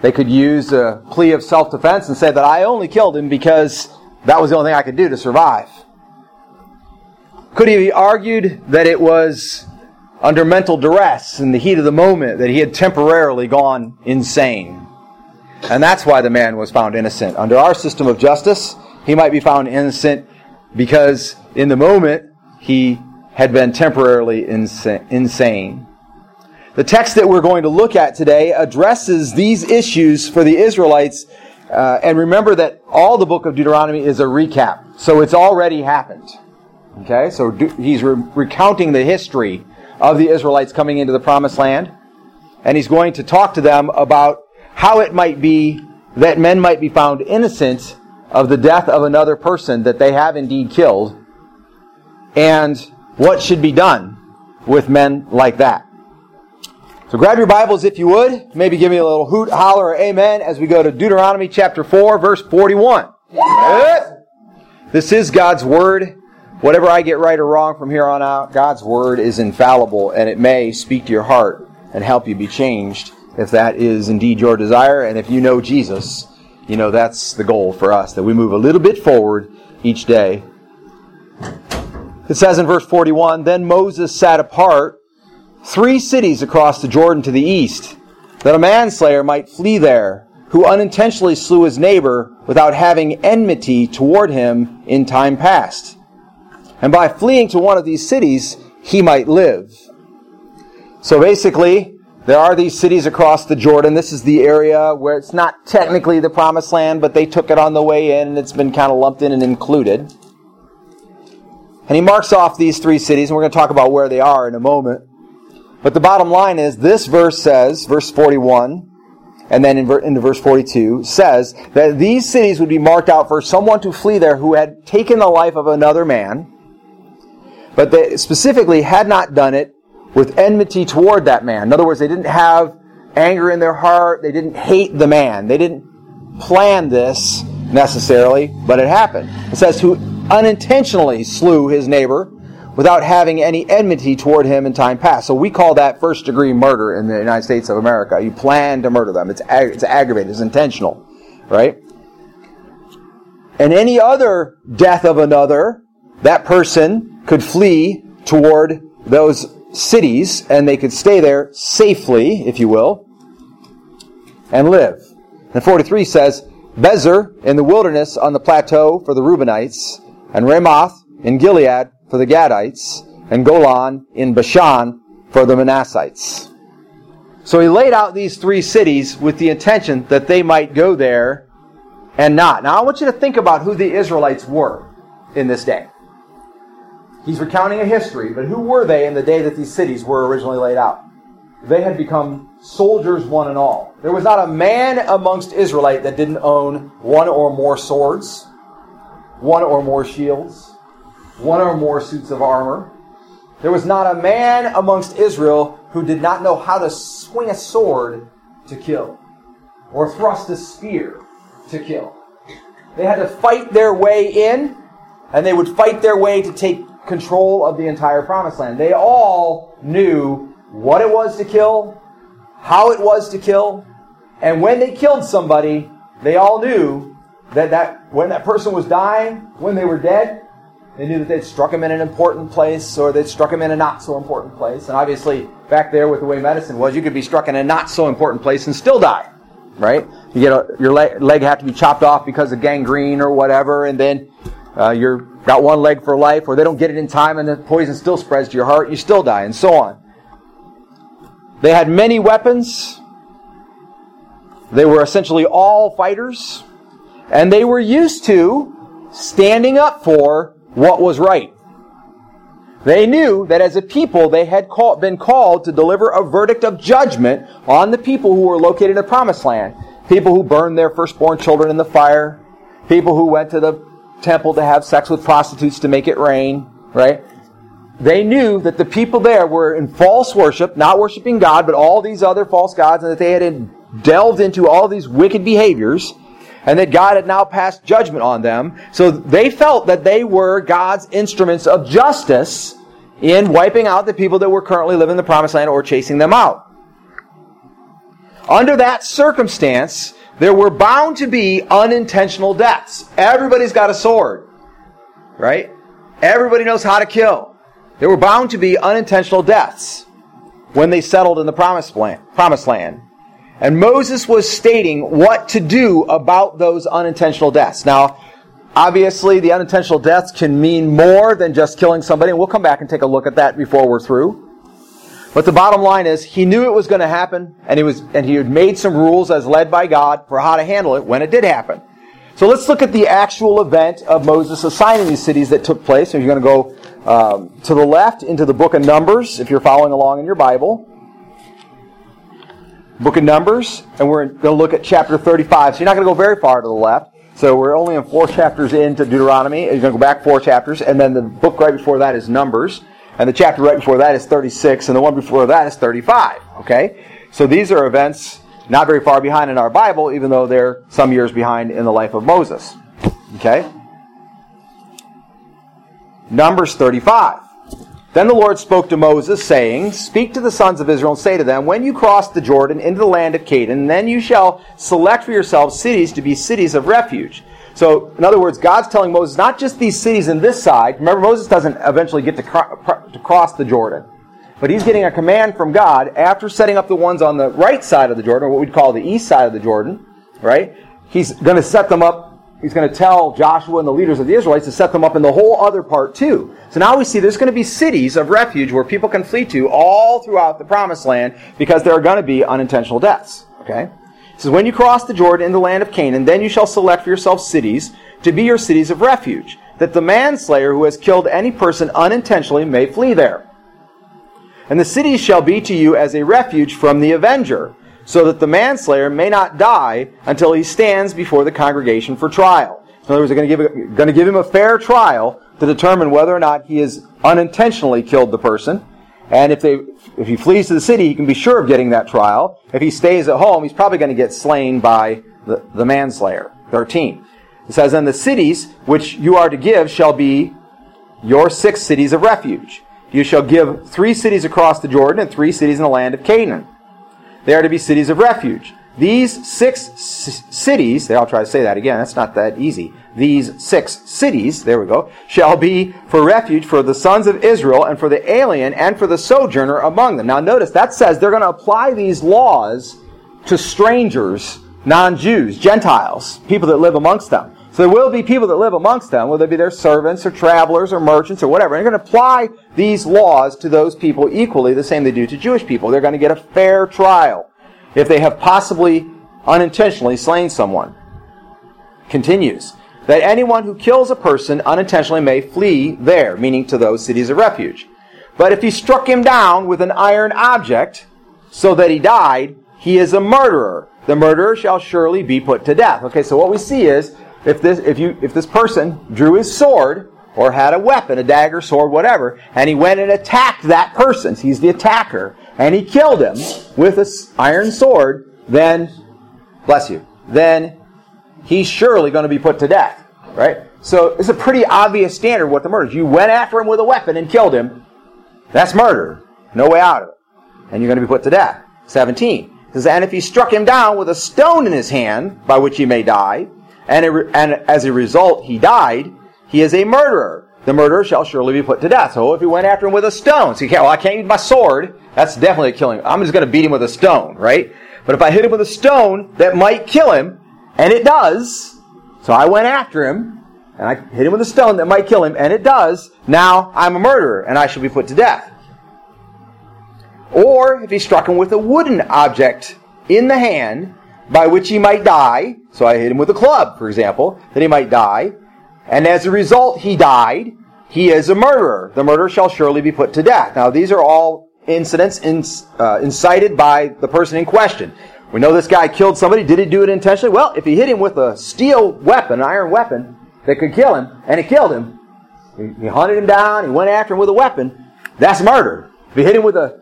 They could use a plea of self-defense and say that I only killed him because that was the only thing I could do to survive. Could he be argued that it was under mental duress in the heat of the moment that he had temporarily gone insane? And that's why the man was found innocent. Under our system of justice, he might be found innocent because in the moment he had been temporarily insane. The text that we're going to look at today addresses these issues for the Israelites. Uh, and remember that all the book of Deuteronomy is a recap. So it's already happened. Okay, so he's re- recounting the history of the Israelites coming into the promised land. And he's going to talk to them about how it might be that men might be found innocent of the death of another person that they have indeed killed, and what should be done with men like that. So grab your Bibles if you would. Maybe give me a little hoot, holler, or amen as we go to Deuteronomy chapter 4, verse 41. This is God's Word. Whatever I get right or wrong from here on out, God's Word is infallible and it may speak to your heart and help you be changed if that is indeed your desire. And if you know Jesus, you know that's the goal for us, that we move a little bit forward each day. It says in verse 41 Then Moses sat apart three cities across the Jordan to the east, that a manslayer might flee there, who unintentionally slew his neighbor without having enmity toward him in time past. And by fleeing to one of these cities, he might live. So basically, there are these cities across the Jordan. This is the area where it's not technically the promised land, but they took it on the way in and it's been kind of lumped in and included. And he marks off these three cities, and we're going to talk about where they are in a moment. But the bottom line is this verse says, verse 41, and then in into verse 42, says that these cities would be marked out for someone to flee there who had taken the life of another man, but they specifically had not done it with enmity toward that man. In other words, they didn't have anger in their heart, they didn't hate the man, they didn't plan this necessarily, but it happened. It says, who unintentionally slew his neighbor without having any enmity toward him in time past. So we call that first degree murder in the United States of America. You plan to murder them. It's, ag- it's aggravated. It's intentional. Right? and any other death of another, that person could flee toward those cities and they could stay there safely, if you will, and live. And 43 says, Bezer in the wilderness on the plateau for the Reubenites, and Ramoth in Gilead for the Gadites, and Golan in Bashan for the Manassites. So he laid out these three cities with the intention that they might go there and not. Now I want you to think about who the Israelites were in this day. He's recounting a history, but who were they in the day that these cities were originally laid out? They had become soldiers one and all. There was not a man amongst Israelite that didn't own one or more swords, one or more shields, one or more suits of armor. There was not a man amongst Israel who did not know how to swing a sword to kill or thrust a spear to kill. They had to fight their way in, and they would fight their way to take control of the entire promised land. They all knew what it was to kill, how it was to kill, and when they killed somebody, they all knew that, that when that person was dying, when they were dead, they knew that they'd struck him in an important place or they'd struck him in a not so important place. And obviously, back there with the way medicine was, you could be struck in a not so important place and still die. Right? You get a, your leg, leg have to be chopped off because of gangrene or whatever, and then uh, you're got one leg for life, or they don't get it in time and the poison still spreads to your heart, you still die, and so on. They had many weapons. They were essentially all fighters, and they were used to standing up for what was right. They knew that as a people they had call, been called to deliver a verdict of judgment on the people who were located in the promised land. People who burned their firstborn children in the fire. People who went to the temple to have sex with prostitutes to make it rain, right? They knew that the people there were in false worship, not worshiping God, but all these other false gods, and that they had delved into all these wicked behaviors and that God had now passed judgment on them. So they felt that they were God's instruments of justice in wiping out the people that were currently living in the promised land or chasing them out. Under that circumstance, there were bound to be unintentional deaths. Everybody's got a sword, right? Everybody knows how to kill. There were bound to be unintentional deaths when they settled in the promised land. Promised land. And Moses was stating what to do about those unintentional deaths. Now, obviously, the unintentional deaths can mean more than just killing somebody, and we'll come back and take a look at that before we're through. But the bottom line is, he knew it was going to happen, and he was, and he had made some rules as led by God for how to handle it when it did happen. So let's look at the actual event of Moses assigning these cities that took place. So you're going to go um, to the left into the book of Numbers, if you're following along in your Bible book of Numbers, and we're going to look at chapter 35. So you're not going to go very far to the left. So we're only in four chapters into Deuteronomy. You're going to go back four chapters, and then the book right before that is Numbers, and the chapter right before that is 36, and the one before that is 35. Okay? So these are events not very far behind in our Bible, even though they're some years behind in the life of Moses. Okay? Numbers 35. Then the Lord spoke to Moses, saying, Speak to the sons of Israel and say to them, When you cross the Jordan into the land of Canaan, then you shall select for yourselves cities to be cities of refuge. So, in other words, God's telling Moses not just these cities in this side. Remember, Moses doesn't eventually get to, to cross the Jordan. But he's getting a command from God after setting up the ones on the right side of the Jordan, or what we'd call the east side of the Jordan, right? He's going to set them up he's going to tell Joshua and the leaders of the Israelites to set them up in the whole other part too. So now we see there's going to be cities of refuge where people can flee to all throughout the promised land because there are going to be unintentional deaths. Okay? Says, When you cross the Jordan in the land of Canaan, then you shall select for yourselves cities to be your cities of refuge, that the manslayer who has killed any person unintentionally may flee there. And the cities shall be to you as a refuge from the avenger so that the manslayer may not die until he stands before the congregation for trial. In other words, they're going to give, going to give him a fair trial to determine whether or not he has unintentionally killed the person. And if they, if he flees to the city, he can be sure of getting that trial. If he stays at home, he's probably going to get slain by the, the manslayer. 13. It says, And the cities which you are to give shall be your six cities of refuge. You shall give three cities across the Jordan and three cities in the land of Canaan. They are to be cities of refuge. These six c- cities, all try to say that again, that's not that easy. These six cities, there we go, shall be for refuge for the sons of Israel and for the alien and for the sojourner among them. Now notice that says they're going to apply these laws to strangers, non-Jews, Gentiles, people that live amongst them. So there will be people that live amongst them, whether they be their servants or travelers or merchants or whatever. And they're going to apply these laws to those people equally, the same they do to Jewish people. They're going to get a fair trial if they have possibly unintentionally slain someone. Continues that anyone who kills a person unintentionally may flee there, meaning to those cities of refuge. But if he struck him down with an iron object so that he died, he is a murderer. The murderer shall surely be put to death. Okay, so what we see is if this if you if this person drew his sword or had a weapon, a dagger, sword, whatever, and he went and attacked that person, he's the attacker, and he killed him with an iron sword, then bless you, then he's surely going to be put to death. Right? So it's a pretty obvious standard what the murder is. You went after him with a weapon and killed him. That's murder. No way out of it. And you're going to be put to death. 17. Says, and if he struck him down with a stone in his hand, by which he may die, and, and as a result he died, he is a murderer. The murderer shall surely be put to death. So if he went after him with a stone, so can't, well, I can't use my sword. That's definitely a killing. I'm just going to beat him with a stone, right? But if I hit him with a stone that might kill him, and it does, so I went after him, and I hit him with a stone that might kill him, and it does, now I'm a murderer, and I shall be put to death. Or if he struck him with a wooden object in the hand, by which he might die, so I hit him with a club, for example, that he might die, and as a result he died, he is a murderer. The murderer shall surely be put to death. Now these are all incidents in, uh, incited by the person in question. We know this guy killed somebody. Did he do it intentionally? Well, if he hit him with a steel weapon, an iron weapon, that could kill him, and it killed him, he, he hunted him down, he went after him with a weapon, that's murder. If you hit him with a,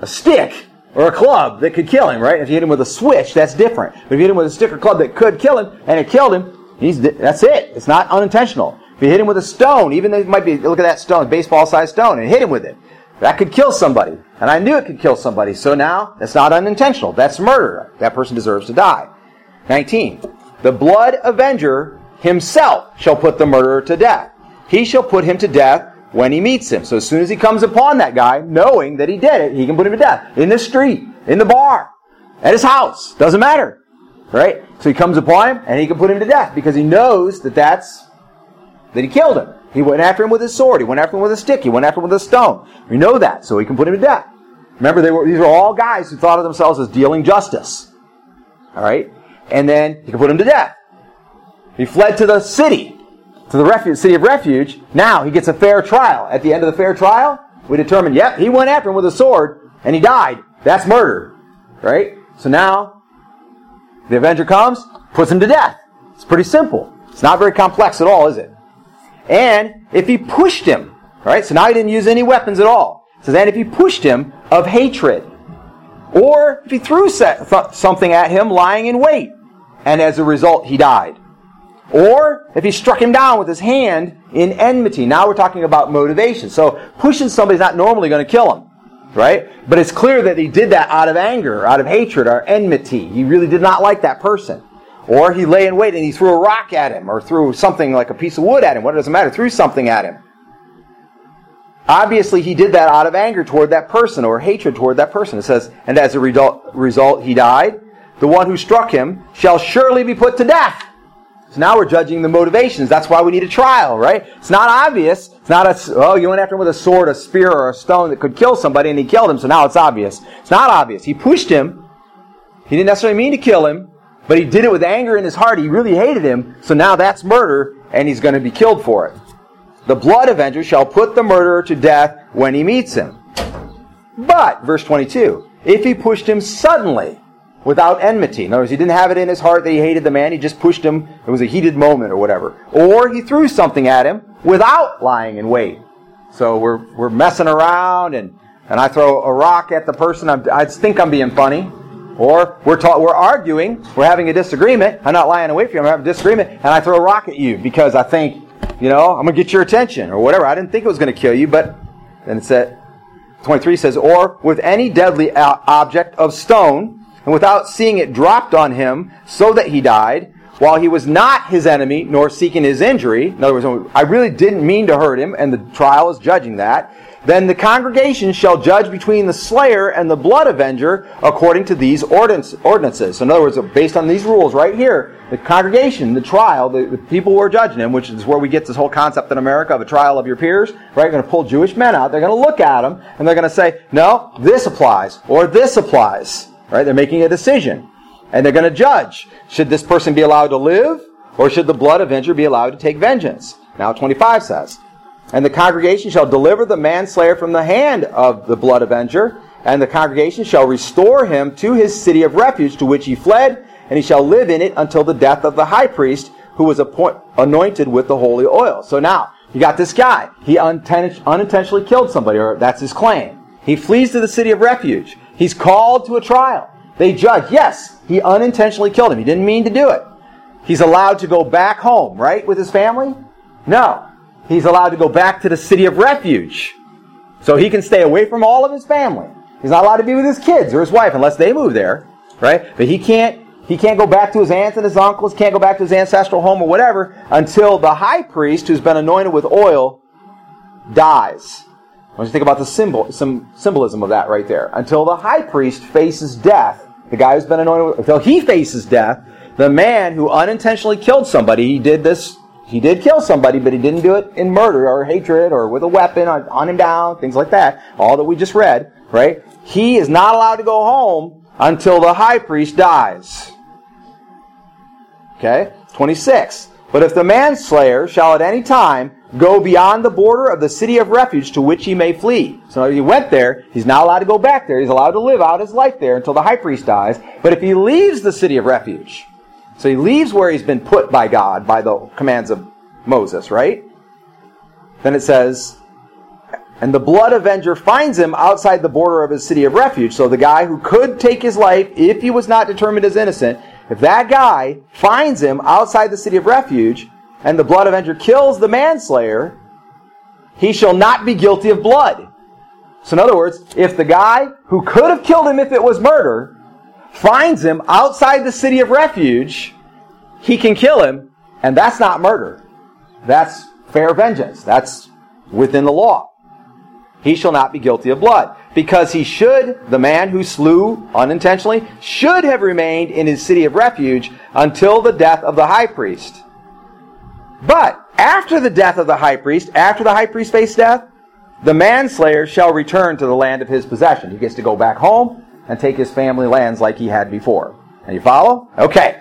a stick, or a club that could kill him, right? If you hit him with a switch, that's different. But if you hit him with a stick or club that could kill him, and it killed him, he's, that's it. It's not unintentional. If you hit him with a stone, even though it might be, look at that stone, baseball-sized stone, and hit him with it, that could kill somebody. And I knew it could kill somebody, so now that's not unintentional. That's murder. That person deserves to die. 19. The blood avenger himself shall put the murderer to death. He shall put him to death when he meets him. So as soon as he comes upon that guy, knowing that he did it, he can put him to death. In the street, in the bar, at his house. Doesn't matter. Right? So he comes upon him and he can put him to death because he knows that that's, that he killed him. He went after him with his sword. He went after him with a stick. He went after him with a stone. We know that, so he can put him to death. Remember, they were, these were all guys who thought of themselves as dealing justice. Alright? And then he can put him to death. He fled to the city to the refuge, city of refuge. Now he gets a fair trial. At the end of the fair trial, we determine, yep, he went after him with a sword and he died. That's murder. Right? So now, the avenger comes, puts him to death. It's pretty simple. It's not very complex at all, is it? And if he pushed him, right? So now he didn't use any weapons at all. So then if he pushed him of hatred, or if he threw something at him lying in wait, and as a result he died. Or if he struck him down with his hand in enmity. Now we're talking about motivation. So pushing somebody's not normally going to kill him. Right? But it's clear that he did that out of anger, out of hatred, or enmity. He really did not like that person. Or he lay in wait and he threw a rock at him, or threw something like a piece of wood at him. What does it matter? Threw something at him. Obviously, he did that out of anger toward that person or hatred toward that person. It says, and as a result, he died. The one who struck him shall surely be put to death. So now we're judging the motivations. That's why we need a trial, right? It's not obvious. It's not a, oh, you went after him with a sword, a spear, or a stone that could kill somebody and he killed him, so now it's obvious. It's not obvious. He pushed him. He didn't necessarily mean to kill him, but he did it with anger in his heart. He really hated him, so now that's murder and he's going to be killed for it. The blood avenger shall put the murderer to death when he meets him. But, verse 22, if he pushed him suddenly, without enmity. In other words, he didn't have it in his heart that he hated the man. He just pushed him. It was a heated moment or whatever. Or he threw something at him without lying in wait. So we're, we're messing around and, and I throw a rock at the person. I'm, I think I'm being funny. Or we're ta- we're arguing. We're having a disagreement. I'm not lying away from you. I'm having a disagreement and I throw a rock at you because I think, you know, I'm going to get your attention or whatever. I didn't think it was going to kill you, but then it said, 23 says, or with any deadly object of stone, and without seeing it dropped on him, so that he died, while he was not his enemy, nor seeking his injury, in other words, I really didn't mean to hurt him, and the trial is judging that, then the congregation shall judge between the slayer and the blood avenger according to these ordinances. So in other words, based on these rules right here, the congregation, the trial, the, the people who are judging him, which is where we get this whole concept in America of a trial of your peers, right? Going to pull Jewish men out. They're going to look at them and they're going to say, no, this applies or this applies, right? They're making a decision and they're going to judge. Should this person be allowed to live or should the blood avenger be allowed to take vengeance? Now 25 says, And the congregation shall deliver the manslayer from the hand of the blood avenger, and the congregation shall restore him to his city of refuge to which he fled, and he shall live in it until the death of the high priest who was appoint- anointed with the holy oil. So now, you got this guy. He unintentionally killed somebody, or that's his claim. He flees to the city of refuge. He's called to a trial. They judge, yes, he unintentionally killed him. He didn't mean to do it. He's allowed to go back home, right, with his family? No. He's allowed to go back to the city of refuge. So he can stay away from all of his family. He's not allowed to be with his kids or his wife unless they move there, right? But he can't he can't go back to his aunts and his uncles, can't go back to his ancestral home or whatever until the high priest who's been anointed with oil dies. I want you to think about the symbol, some symbolism of that right there. Until the high priest faces death the guy who's been anointed, until he faces death, the man who unintentionally killed somebody, he did this, he did kill somebody, but he didn't do it in murder or hatred or with a weapon on, on him down, things like that. All that we just read, right? He is not allowed to go home until the high priest dies. Okay? 26. But if the manslayer shall at any time go beyond the border of the city of refuge to which he may flee. So he went there, he's not allowed to go back there. He's allowed to live out his life there until the high priest dies. But if he leaves the city of refuge, so he leaves where he's been put by God, by the commands of Moses, right? Then it says, and the blood avenger finds him outside the border of his city of refuge. So the guy who could take his life if he was not determined as innocent, if that guy finds him outside the city of refuge, and the blood avenger kills the manslayer, he shall not be guilty of blood. So, in other words, if the guy who could have killed him if it was murder finds him outside the city of refuge, he can kill him, and that's not murder. That's fair vengeance. That's within the law. He shall not be guilty of blood because he should, the man who slew unintentionally, should have remained in his city of refuge until the death of the high priest. But after the death of the high priest, after the high priest faced death, the manslayer shall return to the land of his possession. He gets to go back home and take his family lands like he had before. And you follow? Okay.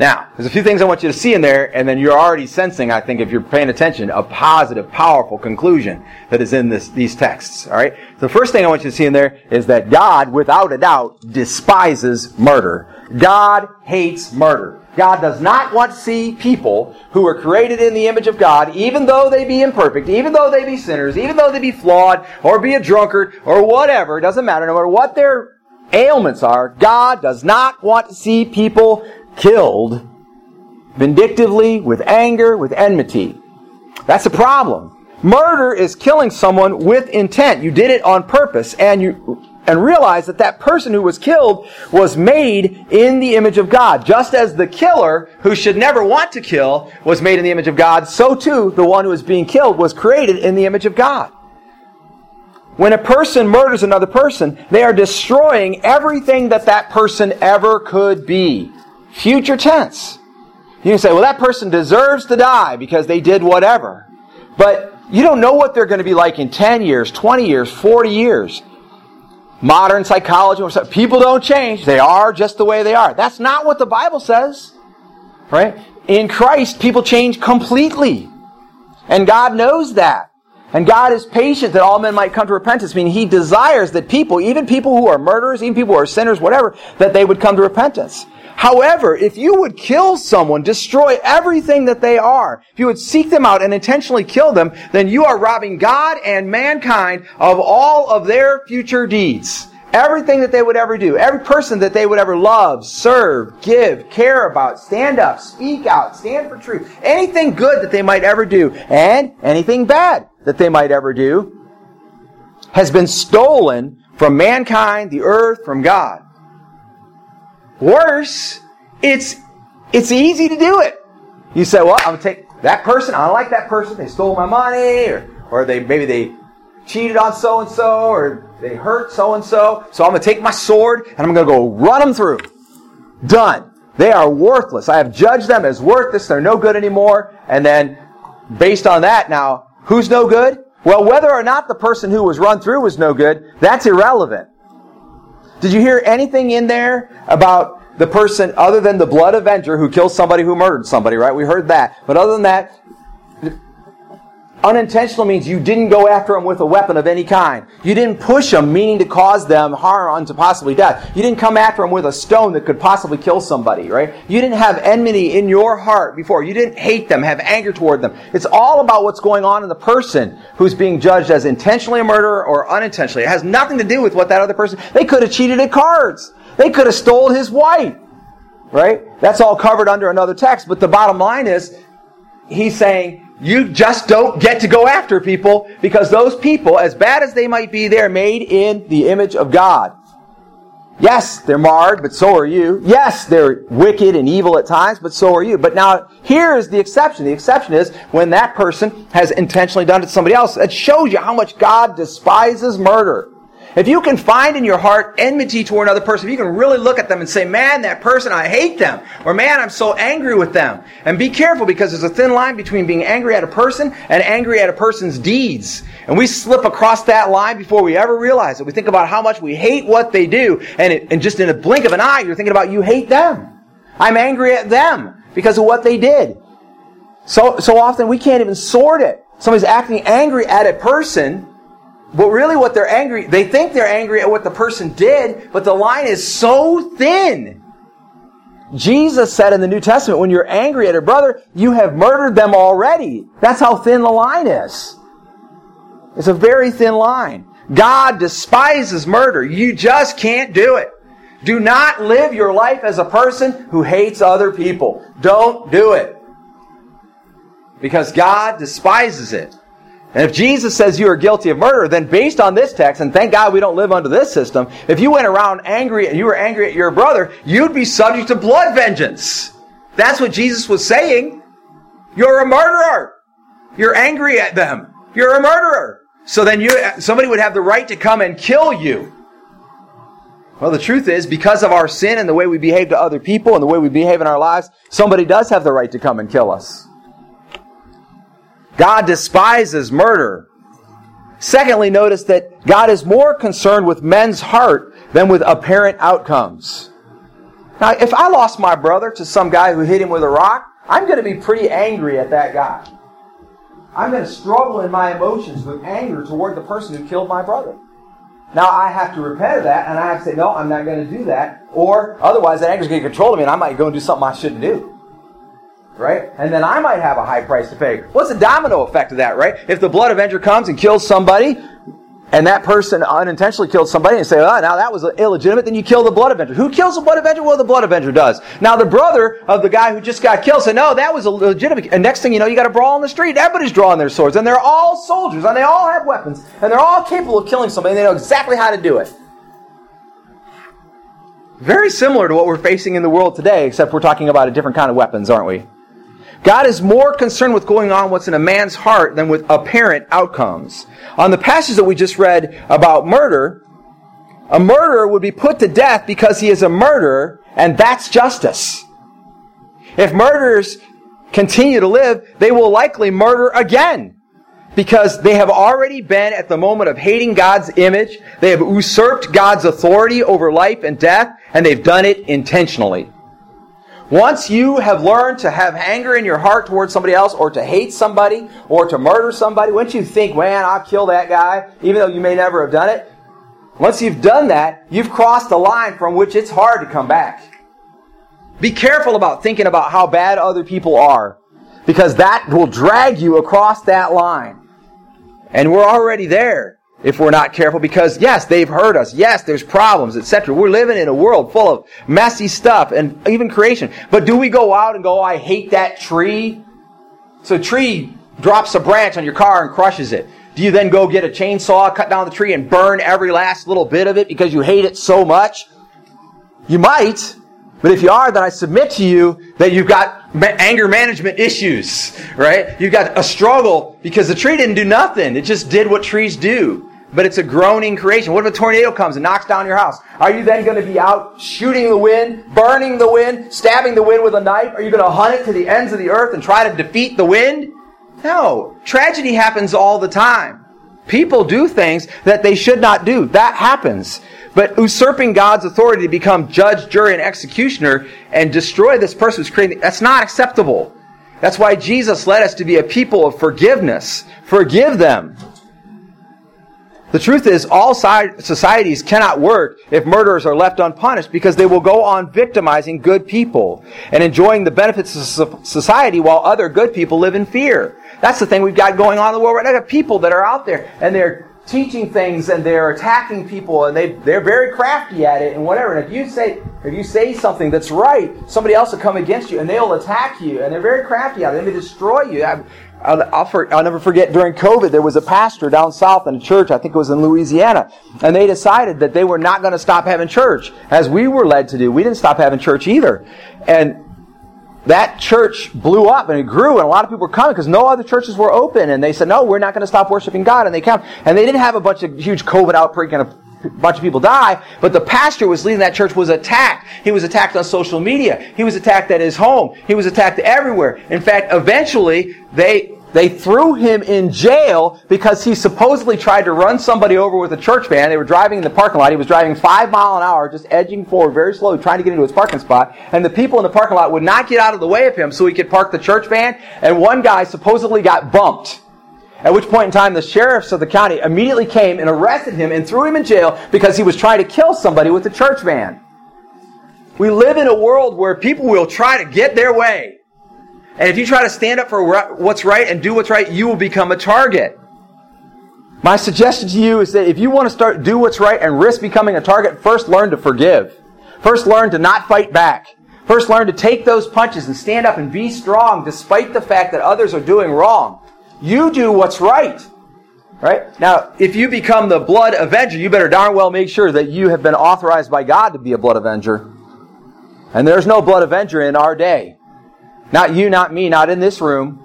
Now, there's a few things I want you to see in there, and then you're already sensing, I think, if you're paying attention, a positive, powerful conclusion that is in this, these texts. All right? The first thing I want you to see in there is that God, without a doubt, despises murder. God hates murder. God does not want to see people who are created in the image of God, even though they be imperfect, even though they be sinners, even though they be flawed, or be a drunkard, or whatever, it doesn't matter, no matter what their ailments are, God does not want to see people killed vindictively, with anger, with enmity. That's a problem. Murder is killing someone with intent. You did it on purpose, and you and realize that that person who was killed was made in the image of God. Just as the killer, who should never want to kill, was made in the image of God, so too the one who is being killed was created in the image of God. When a person murders another person, they are destroying everything that that person ever could be. Future tense. You can say, well, that person deserves to die because they did whatever. But you don't know what they're going to be like in 10 years, 20 years, 40 years modern psychology, people don't change. They are just the way they are. That's not what the Bible says. Right? In Christ, people change completely. And God knows that. And God is patient that all men might come to repentance, meaning He desires that people, even people who are murderers, even people who are sinners, whatever, that they would come to repentance. However, if you would kill someone, destroy everything that they are, if you would seek them out and intentionally kill them, then you are robbing God and mankind of all of their future deeds. Everything that they would ever do, every person that they would ever love, serve, give, care about, stand up, speak out, stand for truth, anything good that they might ever do, and anything bad that they might ever do, has been stolen from mankind, the earth, from God. Worse, it's, it's easy to do it. You say, well, I'm to take that person. I don't like that person. They stole my money or, or they, maybe they cheated on so and so or they hurt so and so. So I'm to take my sword and I'm to go run them through. Done. They are worthless. I have judged them as worthless. They're no good anymore. And then, based on that, now, who's no good? Well, whether or not the person who was run through was no good, that's irrelevant. Did you hear anything in there about the person other than the blood avenger who kills somebody who murdered somebody, right? We heard that. But other than that, Unintentional means you didn't go after them with a weapon of any kind. You didn't push them, meaning to cause them harm unto possibly death. You didn't come after them with a stone that could possibly kill somebody, right? You didn't have enmity in your heart before. You didn't hate them, have anger toward them. It's all about what's going on in the person who's being judged as intentionally a murderer or unintentionally. It has nothing to do with what that other person, they could have cheated at cards. They could have stole his wife, right? That's all covered under another text, but the bottom line is, he's saying, you just don't get to go after people because those people, as bad as they might be, they're made in the image of God. Yes, they're marred, but so are you. Yes, they're wicked and evil at times, but so are you. But now, here is the exception. The exception is when that person has intentionally done it to somebody else. It shows you how much God despises murder. If you can find in your heart enmity toward another person, if you can really look at them and say, man, that person, I hate them. Or man, I'm so angry with them. And be careful because there's a thin line between being angry at a person and angry at a person's deeds. And we slip across that line before we ever realize it. We think about how much we hate what they do. And, it, and just in a blink of an eye, you're thinking about you hate them. I'm angry at them because of what they did. So, so often we can't even sort it. Somebody's acting angry at a person but really what they're angry, they think they're angry at what the person did, but the line is so thin. Jesus said in the New Testament, when you're angry at a brother, you have murdered them already. That's how thin the line is. It's a very thin line. God despises murder. You just can't do it. Do not live your life as a person who hates other people. Don't do it. Because God despises it. And if Jesus says you are guilty of murder, then based on this text, and thank God we don't live under this system, if you went around angry and you were angry at your brother, you'd be subject to blood vengeance. That's what Jesus was saying. You're a murderer. You're angry at them. You're a murderer. So then you, somebody would have the right to come and kill you. Well, the truth is, because of our sin and the way we behave to other people and the way we behave in our lives, somebody does have the right to come and kill us. God despises murder. Secondly, notice that God is more concerned with men's heart than with apparent outcomes. Now, if I lost my brother to some guy who hit him with a rock, I'm going to be pretty angry at that guy. I'm going to struggle in my emotions with anger toward the person who killed my brother. Now I have to repent of that, and I have to say, no, I'm not going to do that. Or otherwise, that anger is going to control me, and I might go and do something I shouldn't do right? And then I might have a high price to pay. What's the domino effect of that, right? If the blood avenger comes and kills somebody, and that person unintentionally killed somebody and say, oh, now that was illegitimate, then you kill the blood avenger. Who kills the blood avenger? Well, the blood avenger does. Now the brother of the guy who just got killed said, no, that was illegitimate. And next thing you know, you got a brawl in the street. Everybody's drawing their swords, and they're all soldiers, and they all have weapons, and they're all capable of killing somebody, and they know exactly how to do it. Very similar to what we're facing in the world today, except we're talking about a different kind of weapons, aren't we? God is more concerned with going on what's in a man's heart than with apparent outcomes. On the passage that we just read about murder, a murderer would be put to death because he is a murderer, and that's justice. If murderers continue to live, they will likely murder again because they have already been at the moment of hating God's image. They have usurped God's authority over life and death, and they've done it intentionally. Once you have learned to have anger in your heart towards somebody else, or to hate somebody, or to murder somebody, once you think, man, I'll kill that guy, even though you may never have done it, once you've done that, you've crossed a line from which it's hard to come back. Be careful about thinking about how bad other people are, because that will drag you across that line. And we're already there if we're not careful because yes, they've hurt us. Yes, there's problems, etc. We're living in a world full of messy stuff and even creation. But do we go out and go, oh, I hate that tree? So a tree drops a branch on your car and crushes it. Do you then go get a chainsaw, cut down the tree and burn every last little bit of it because you hate it so much? You might. But if you are, then I submit to you that you've got anger management issues, right? You've got a struggle because the tree didn't do nothing. It just did what trees do. But it's a groaning creation. What if a tornado comes and knocks down your house? Are you then going to be out shooting the wind, burning the wind, stabbing the wind with a knife? Are you going to hunt it to the ends of the earth and try to defeat the wind? No. Tragedy happens all the time. People do things that they should not do. That happens. But usurping God's authority to become judge, jury, and executioner and destroy this person who's creating, that's not acceptable. That's why Jesus led us to be a people of forgiveness. Forgive them. The truth is, all societies cannot work if murderers are left unpunished because they will go on victimizing good people and enjoying the benefits of society while other good people live in fear. That's the thing we've got going on in the world right now. Got people that are out there and they're teaching things and they're attacking people and they they're very crafty at it and whatever. And if you say if you say something that's right, somebody else will come against you and they'll attack you and they're very crafty at it. They may destroy you. I'll, I'll, for, I'll, never forget during COVID, there was a pastor down south in a church, I think it was in Louisiana, and they decided that they were not going to stop having church, as we were led to do. We didn't stop having church either. And that church blew up and it grew, and a lot of people were coming because no other churches were open. And they said, No, we're not going to stop worshiping God. And they came. And they didn't have a bunch of huge COVID outbreak and a bunch of people die, but the pastor was leading that church was attacked. He was attacked on social media. He was attacked at his home. He was attacked everywhere. In fact, eventually they they threw him in jail because he supposedly tried to run somebody over with a church van. They were driving in the parking lot. He was driving five mile an hour, just edging forward very slowly, trying to get into his parking spot. And the people in the parking lot would not get out of the way of him so he could park the church van. And one guy supposedly got bumped. At which point in time, the sheriffs of the county immediately came and arrested him and threw him in jail because he was trying to kill somebody with a church van. We live in a world where people will try to get their way. And if you try to stand up for what's right and do what's right, you will become a target. My suggestion to you is that if you want to start do what's right and risk becoming a target, first learn to forgive. First learn to not fight back. First learn to take those punches and stand up and be strong despite the fact that others are doing wrong. You do what's right. Right? Now, if you become the blood avenger, you better darn well make sure that you have been authorized by God to be a blood avenger. And there's no blood avenger in our day. Not you, not me, not in this room.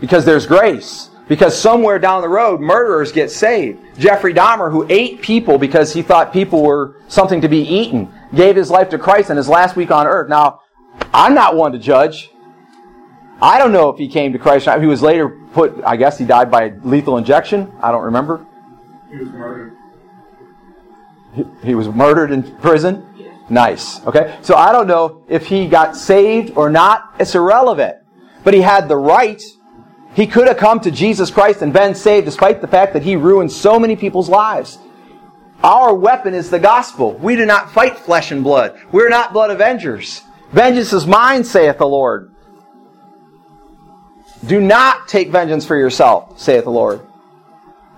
Because there's grace. Because somewhere down the road, murderers get saved. Jeffrey Dahmer, who ate people because he thought people were something to be eaten, gave his life to Christ in his last week on earth. Now, I'm not one to judge. I don't know if he came to Christ. He was later put, I guess he died by lethal injection. I don't remember. He was murdered. He, he was murdered in prison? Nice. Okay? So I don't know if he got saved or not. It's irrelevant. But he had the right. He could have come to Jesus Christ and been saved despite the fact that he ruined so many people's lives. Our weapon is the gospel. We do not fight flesh and blood. We're not blood avengers. Vengeance is mine, saith the Lord. Do not take vengeance for yourself, saith the Lord.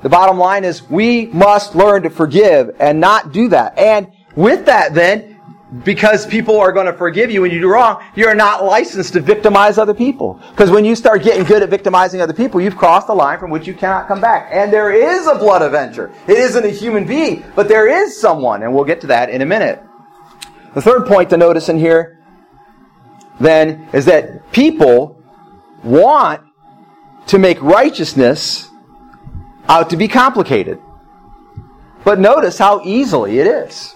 The bottom line is we must learn to forgive and not do that. And with that, then, because people are going to forgive you when you do wrong, you're not licensed to victimize other people. Because when you start getting good at victimizing other people, you've crossed the line from which you cannot come back. And there is a blood avenger. It isn't a human being, but there is someone, and we'll get to that in a minute. The third point to notice in here, then, is that people want to make righteousness out to be complicated. But notice how easily it is.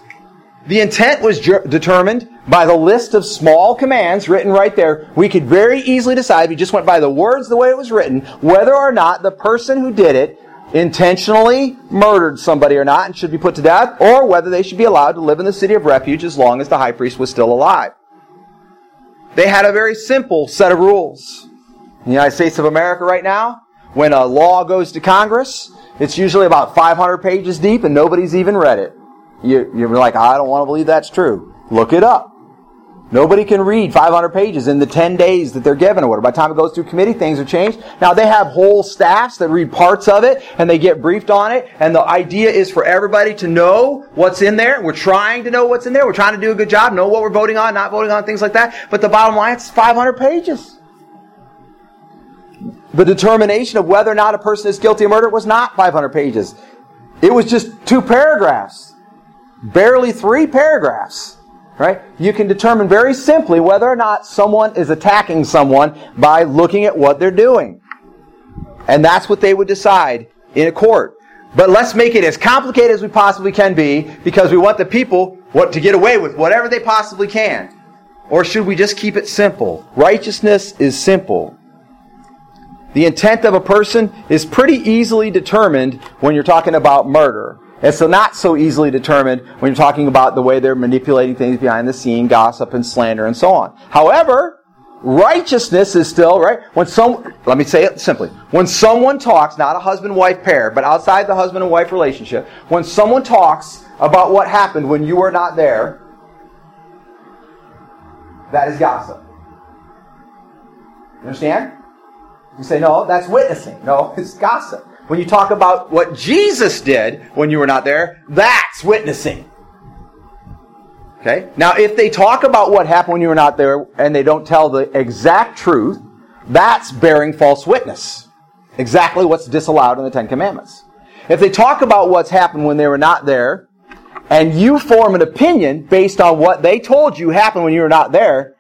The intent was determined by the list of small commands written right there. We could very easily decide, we just went by the words the way it was written, whether or not the person who did it intentionally murdered somebody or not and should be put to death, or whether they should be allowed to live in the city of refuge as long as the high priest was still alive. They had a very simple set of rules. In the United States of America right now, when a law goes to Congress, it's usually about 500 pages deep and nobody's even read it. You, you're like, I don't want to believe that's true. Look it up. Nobody can read 500 pages in the 10 days that they're given or whatever. By the time it goes through committee, things are changed. Now they have whole staffs that read parts of it and they get briefed on it. And the idea is for everybody to know what's in there. We're trying to know what's in there. We're trying to do a good job, know what we're voting on, not voting on, things like that. But the bottom line, it's 500 pages. The determination of whether or not a person is guilty of murder was not 500 pages. It was just two paragraphs barely three paragraphs. Right? You can determine very simply whether or not someone is attacking someone by looking at what they're doing. And that's what they would decide in a court. But let's make it as complicated as we possibly can be because we want the people what to get away with whatever they possibly can. Or should we just keep it simple? Righteousness is simple. The intent of a person is pretty easily determined when you're talking about murder. It's not so easily determined when you're talking about the way they're manipulating things behind the scene, gossip and slander and so on. However, righteousness is still, right? When some, let me say it simply. When someone talks, not a husband-wife pair, but outside the husband and wife relationship, when someone talks about what happened when you were not there, that is gossip. Understand? You say, no, that's witnessing. No, it's gossip. When you talk about what Jesus did when you were not there, that's witnessing. Okay? Now, if they talk about what happened when you were not there and they don't tell the exact truth, that's bearing false witness. Exactly what's disallowed in the Ten Commandments. If they talk about what's happened when they were not there, and you form an opinion based on what they told you happened when you were not there,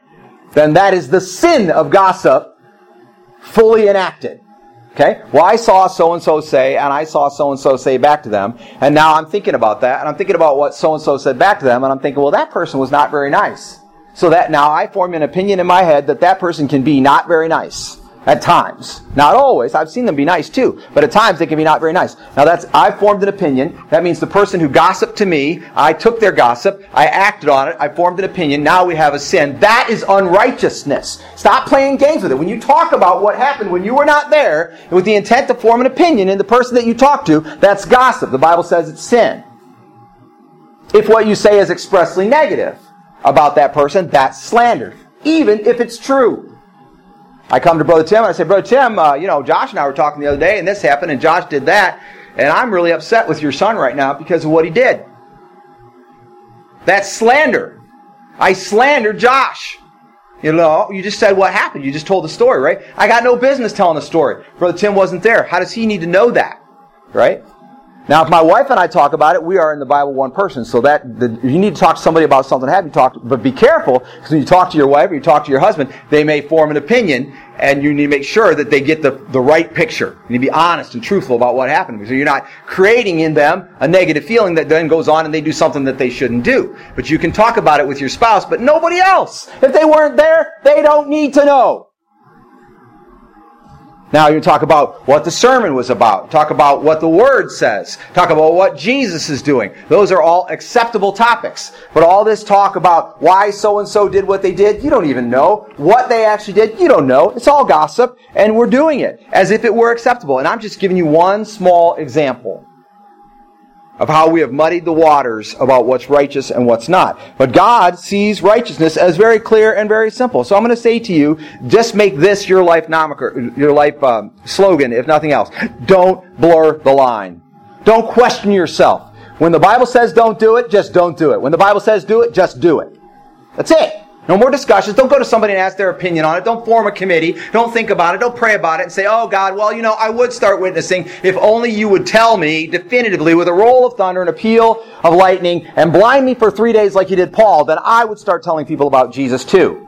then that is the sin of gossip fully enacted. Okay? Well, I saw so and so say, and I saw so and so say back to them, and now I'm thinking about that, and I'm thinking about what so and so said back to them, and I'm thinking, well, that person was not very nice. So that now I form an opinion in my head that that person can be not very nice. At times. Not always. I've seen them be nice too. But at times they can be not very nice. Now that's, I formed an opinion. That means the person who gossiped to me, I took their gossip, I acted on it, I formed an opinion, now we have a sin. That is unrighteousness. Stop playing games with it. When you talk about what happened when you were not there, with the intent to form an opinion in the person that you talk to, that's gossip. The Bible says it's sin. If what you say is expressly negative about that person, that's slander. Even if it's true. I come to Brother Tim and I say, Brother Tim, uh, you know, Josh and I were talking the other day and this happened and Josh did that. And I'm really upset with your son right now because of what he did. That's slander. I slandered Josh. You know, you just said what happened. You just told the story, right? I got no business telling the story. Brother Tim wasn't there. How does he need to know that? Right? Now, if my wife and I talk about it, we are in the Bible one person. So that the, you need to talk to somebody about something have you talked? but be careful because when you talk to your wife or you talk to your husband, they may form an opinion, and you need to make sure that they get the, the right picture. You need to be honest and truthful about what happened, so you're not creating in them a negative feeling that then goes on and they do something that they shouldn't do. But you can talk about it with your spouse, but nobody else. If they weren't there, they don't need to know. Now you talk about what the sermon was about. Talk about what the Word says. Talk about what Jesus is doing. Those are all acceptable topics. But all this talk about why so and so did what they did, you don't even know. What they actually did, you don't know. It's all gossip, and we're doing it as if it were acceptable. And I'm just giving you one small example of how we have muddied the waters about what's righteous and what's not. But God sees righteousness as very clear and very simple. So I'm going to say to you, just make this your life nomiker, your life um, slogan, if nothing else. Don't blur the line. Don't question yourself. When the Bible says don't do it, just don't do it. When the Bible says do it, just do it. That's it. No more discussions. Don't go to somebody and ask their opinion on it. Don't form a committee. Don't think about it. Don't pray about it and say, oh God, well, you know, I would start witnessing if only you would tell me definitively with a roll of thunder, and a peal of lightning, and blind me for three days like you did Paul, then I would start telling people about Jesus too.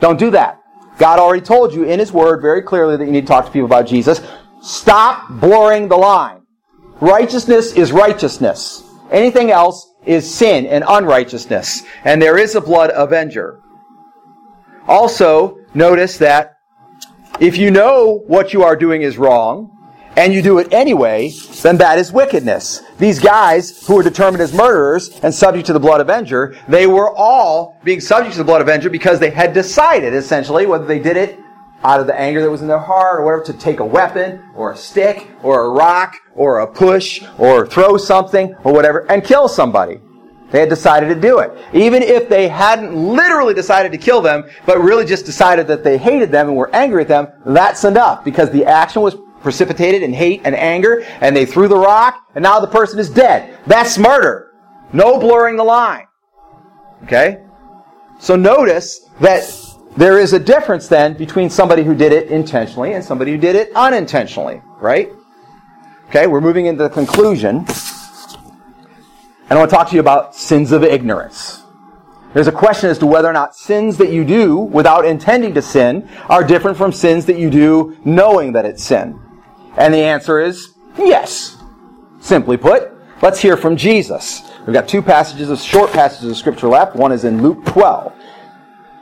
Don't do that. God already told you in His Word very clearly that you need to talk to people about Jesus. Stop blurring the line. Righteousness is righteousness. Anything else is sin and unrighteousness, and there is a blood avenger. Also, notice that if you know what you are doing is wrong, and you do it anyway, then that is wickedness. These guys who were determined as murderers and subject to the blood avenger, they were all being subject to the blood avenger because they had decided, essentially, whether they did it out of the anger that was in their heart or whatever, to take a weapon or a stick or a rock or a push or throw something or whatever and kill somebody. They had decided to do it. Even if they hadn't literally decided to kill them, but really just decided that they hated them and were angry at them, that's enough because the action was precipitated in hate and anger and they threw the rock and now the person is dead. That's murder. No blurring the line. Okay? So notice that there is a difference then between somebody who did it intentionally and somebody who did it unintentionally, right? Okay, we're moving into the conclusion. And I want to talk to you about sins of ignorance. There's a question as to whether or not sins that you do without intending to sin are different from sins that you do knowing that it's sin. And the answer is yes. Simply put, let's hear from Jesus. We've got two passages of short passages of scripture left. One is in Luke 12.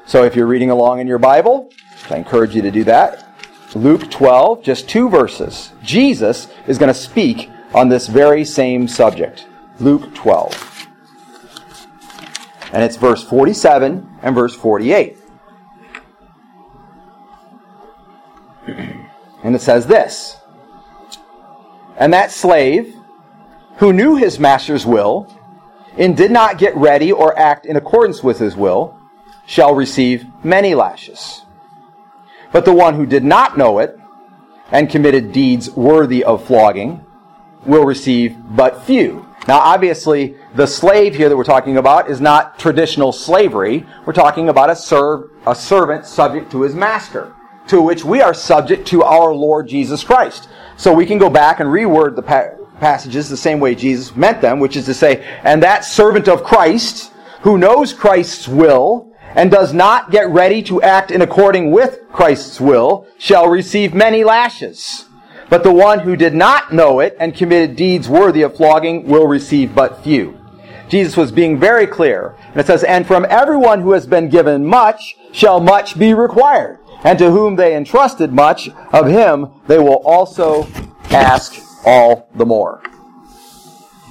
So if you're reading along in your Bible, I encourage you to do that. Luke 12, just two verses. Jesus is going to speak on this very same subject. Luke 12. And it's verse 47 and verse 48. And it says this And that slave who knew his master's will and did not get ready or act in accordance with his will shall receive many lashes. But the one who did not know it and committed deeds worthy of flogging will receive but few. Now, obviously, the slave here that we're talking about is not traditional slavery. We're talking about a, serv- a servant subject to his master, to which we are subject to our Lord Jesus Christ. So we can go back and reword the pa- passages the same way Jesus meant them, which is to say, and that servant of Christ who knows Christ's will and does not get ready to act in according with Christ's will shall receive many lashes. But the one who did not know it and committed deeds worthy of flogging will receive but few. Jesus was being very clear. And it says, And from everyone who has been given much shall much be required. And to whom they entrusted much, of him they will also ask all the more.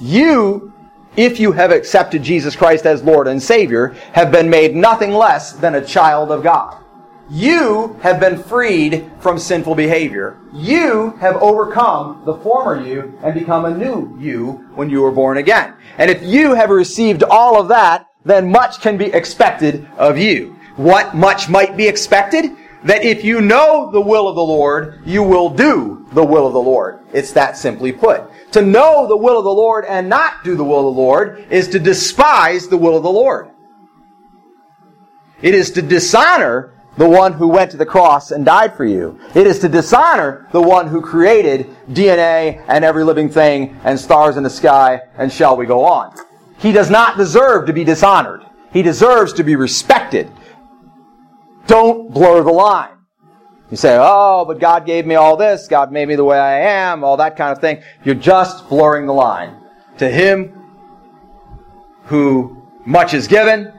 You, if you have accepted Jesus Christ as Lord and Savior, have been made nothing less than a child of God. You have been freed from sinful behavior. You have overcome the former you and become a new you when you were born again. And if you have received all of that, then much can be expected of you. What much might be expected? That if you know the will of the Lord, you will do the will of the Lord. It's that simply put. To know the will of the Lord and not do the will of the Lord is to despise the will of the Lord. It is to dishonor the one who went to the cross and died for you. It is to dishonor the one who created DNA and every living thing and stars in the sky and shall we go on. He does not deserve to be dishonored. He deserves to be respected. Don't blur the line. You say, oh, but God gave me all this. God made me the way I am, all that kind of thing. You're just blurring the line. To him who much is given,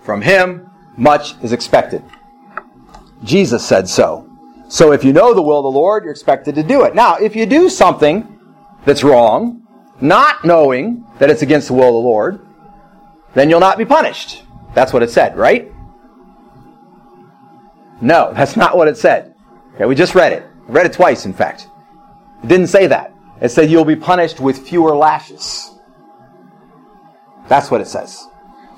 from him much is expected. Jesus said so. So if you know the will of the Lord, you're expected to do it. Now, if you do something that's wrong, not knowing that it's against the will of the Lord, then you'll not be punished. That's what it said, right? No, that's not what it said. Okay, we just read it. We read it twice, in fact. It didn't say that. It said you'll be punished with fewer lashes. That's what it says.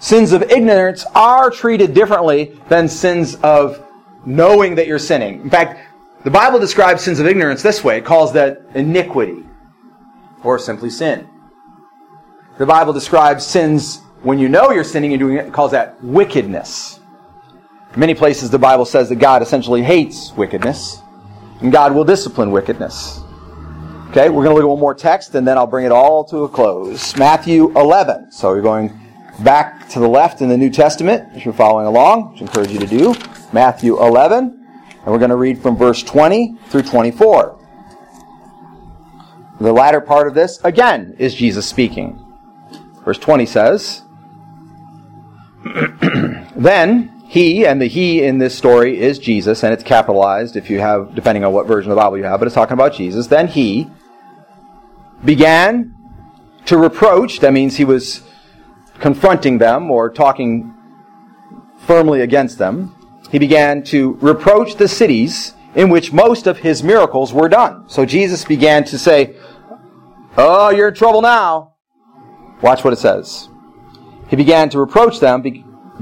Sins of ignorance are treated differently than sins of knowing that you're sinning. In fact, the Bible describes sins of ignorance this way. It calls that iniquity or simply sin. The Bible describes sins when you know you're sinning and doing it, it calls that wickedness. Many places the Bible says that God essentially hates wickedness and God will discipline wickedness. Okay, we're going to look at one more text and then I'll bring it all to a close. Matthew 11. So you're going back to the left in the New Testament if you're following along, which I encourage you to do. Matthew 11, and we're going to read from verse 20 through 24. The latter part of this, again, is Jesus speaking. Verse 20 says, Then he, and the he in this story is Jesus, and it's capitalized if you have, depending on what version of the Bible you have, but it's talking about Jesus. Then he began to reproach, that means he was confronting them or talking firmly against them. He began to reproach the cities in which most of his miracles were done. So Jesus began to say, Oh, you're in trouble now. Watch what it says. He began to reproach them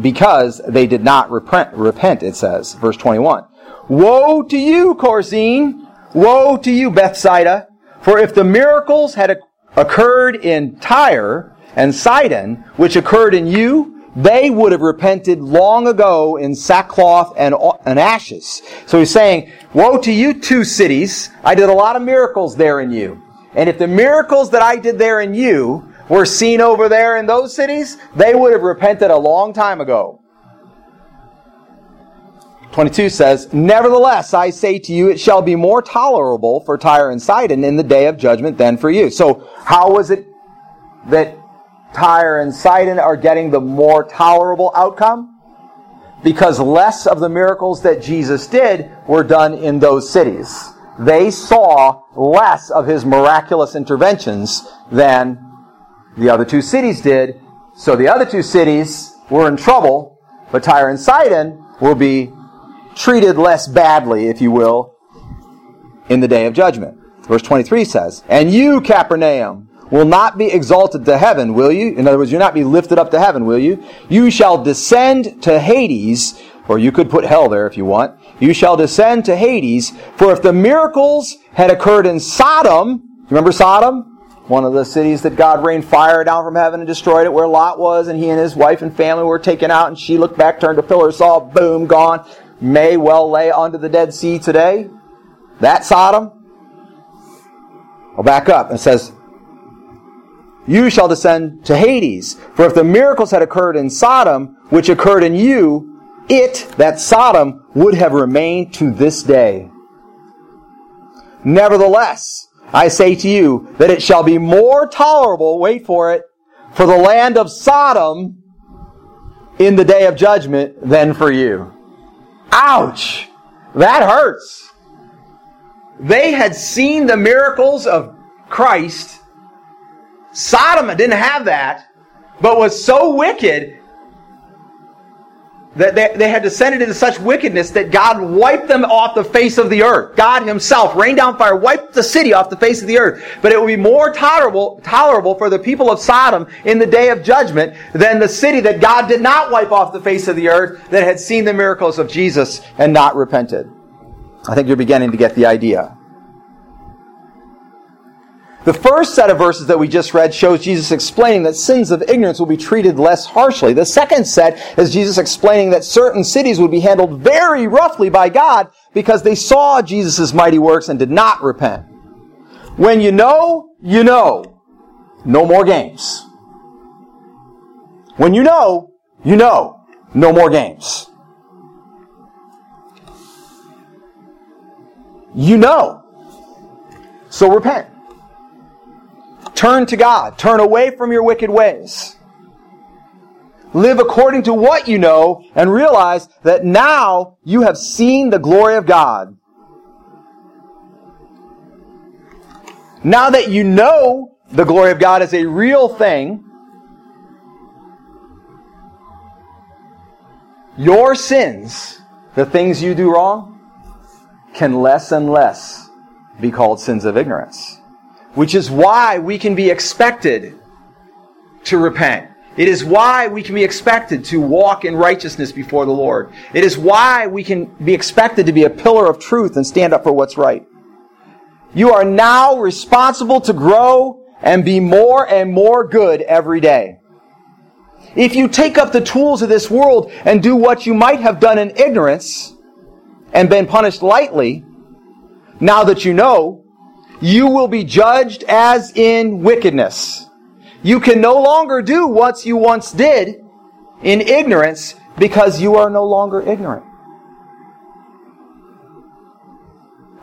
because they did not repent, repent, it says. Verse 21. Woe to you, Chorazin! Woe to you, Bethsaida! For if the miracles had occurred in Tyre and Sidon, which occurred in you, they would have repented long ago in sackcloth and, and ashes. So he's saying, Woe to you two cities! I did a lot of miracles there in you. And if the miracles that I did there in you were seen over there in those cities, they would have repented a long time ago. 22 says, Nevertheless, I say to you, it shall be more tolerable for Tyre and Sidon in the day of judgment than for you. So, how was it that Tyre and Sidon are getting the more tolerable outcome? Because less of the miracles that Jesus did were done in those cities. They saw less of his miraculous interventions than the other two cities did. So the other two cities were in trouble, but Tyre and Sidon will be treated less badly, if you will, in the day of judgment. Verse 23 says, And you, Capernaum, will not be exalted to heaven, will you? In other words, you'll not be lifted up to heaven, will you? You shall descend to Hades, or you could put hell there if you want. You shall descend to Hades, for if the miracles had occurred in Sodom, remember Sodom? One of the cities that God rained fire down from heaven and destroyed it, where Lot was, and he and his wife and family were taken out, and she looked back, turned a pillar saw, boom, gone. May well lay under the Dead Sea today. That Sodom. I'll back up. and says, You shall descend to Hades. For if the miracles had occurred in Sodom, which occurred in you, it, that Sodom, would have remained to this day. Nevertheless, I say to you that it shall be more tolerable, wait for it, for the land of Sodom in the day of judgment than for you. Ouch! That hurts. They had seen the miracles of Christ. Sodom didn't have that, but was so wicked that they, they had descended into such wickedness that God wiped them off the face of the earth. God himself rained down fire, wiped the city off the face of the earth. But it would be more tolerable, tolerable for the people of Sodom in the day of judgment than the city that God did not wipe off the face of the earth that had seen the miracles of Jesus and not repented. I think you're beginning to get the idea. The first set of verses that we just read shows Jesus explaining that sins of ignorance will be treated less harshly. The second set is Jesus explaining that certain cities would be handled very roughly by God because they saw Jesus' mighty works and did not repent. When you know, you know. No more games. When you know, you know. No more games. You know. So repent. Turn to God. Turn away from your wicked ways. Live according to what you know and realize that now you have seen the glory of God. Now that you know the glory of God is a real thing, your sins, the things you do wrong, can less and less be called sins of ignorance which is why we can be expected to repent. It is why we can be expected to walk in righteousness before the Lord. It is why we can be expected to be a pillar of truth and stand up for what's right. You are now responsible to grow and be more and more good every day. If you take up the tools of this world and do what you might have done in ignorance and been punished lightly, now that you know, you will be judged as in wickedness. You can no longer do what you once did in ignorance because you are no longer ignorant.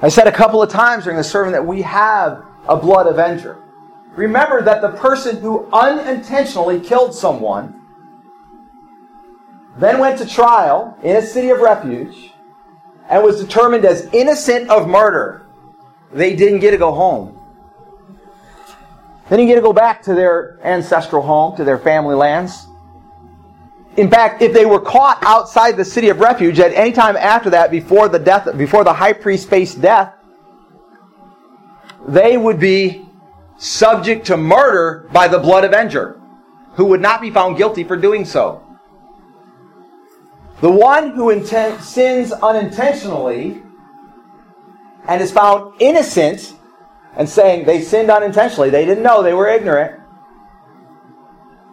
I said a couple of times during the sermon that we have a blood avenger. Remember that the person who unintentionally killed someone then went to trial in a city of refuge and was determined as innocent of murder they didn't get to go home. They didn't get to go back to their ancestral home, to their family lands. In fact, if they were caught outside the city of refuge at any time after that, before the death, before the high priest faced death, they would be subject to murder by the blood avenger, who would not be found guilty for doing so. The one who sins unintentionally and is found innocent and saying they sinned unintentionally, they didn't know, they were ignorant,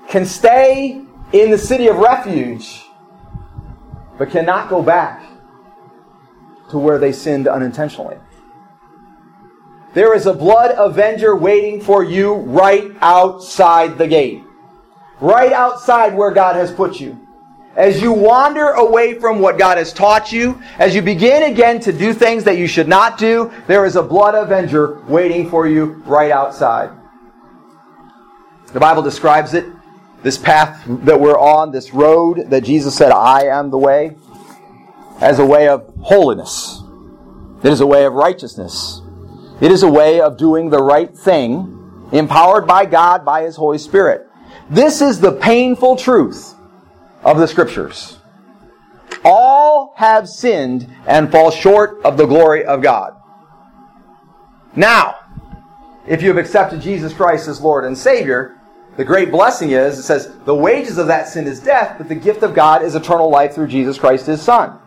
can stay in the city of refuge, but cannot go back to where they sinned unintentionally. there is a blood avenger waiting for you right outside the gate. Right outside where God has put you. As you wander away from what God has taught you, as you begin again to do things that you should not do, there is a blood avenger waiting for you right outside. The Bible describes it, this path that we're on, this road that Jesus said, I am the way, as a way of holiness. It is a way of righteousness. It is a way of doing the right thing, empowered by God, by His Holy Spirit. This is the painful truth of the Scriptures. All have sinned and fall short of the glory of God. Now, if you have accepted Jesus Christ as Lord and Savior, the great blessing is, it says, the wages of that sin is death, but the gift of God is eternal life through Jesus Christ His Son.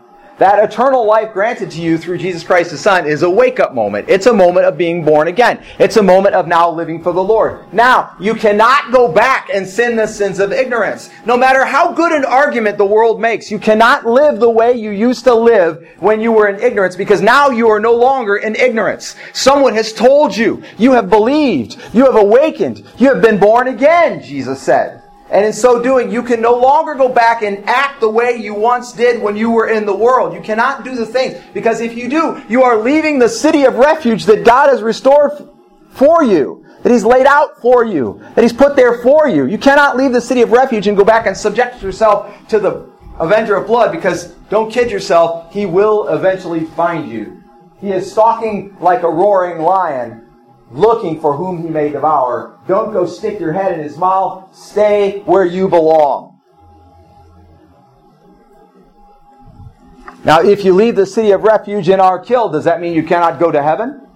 That eternal life granted to you through Jesus Christ the Son is a wake up moment. It's a moment of being born again. It's a moment of now living for the Lord. Now, you cannot go back and sin the sins of ignorance. No matter how good an argument the world makes, you cannot live the way you used to live when you were in ignorance because now you are no longer in ignorance. Someone has told you. You have believed. You have awakened. You have been born again, Jesus said. And in so doing, you can no longer go back and act the way you once did when you were in the world. You cannot do the things. Because if you do, you are leaving the city of refuge that God has restored for you, that He's laid out for you, that He's put there for you. You cannot leave the city of refuge and go back and subject yourself to the avenger of blood because don't kid yourself, He will eventually find you. He is stalking like a roaring lion looking for whom he may devour. Don't go stick your head in his mouth. Stay where you belong. Now, if you leave the city of refuge and are killed, does that mean you cannot go to heaven?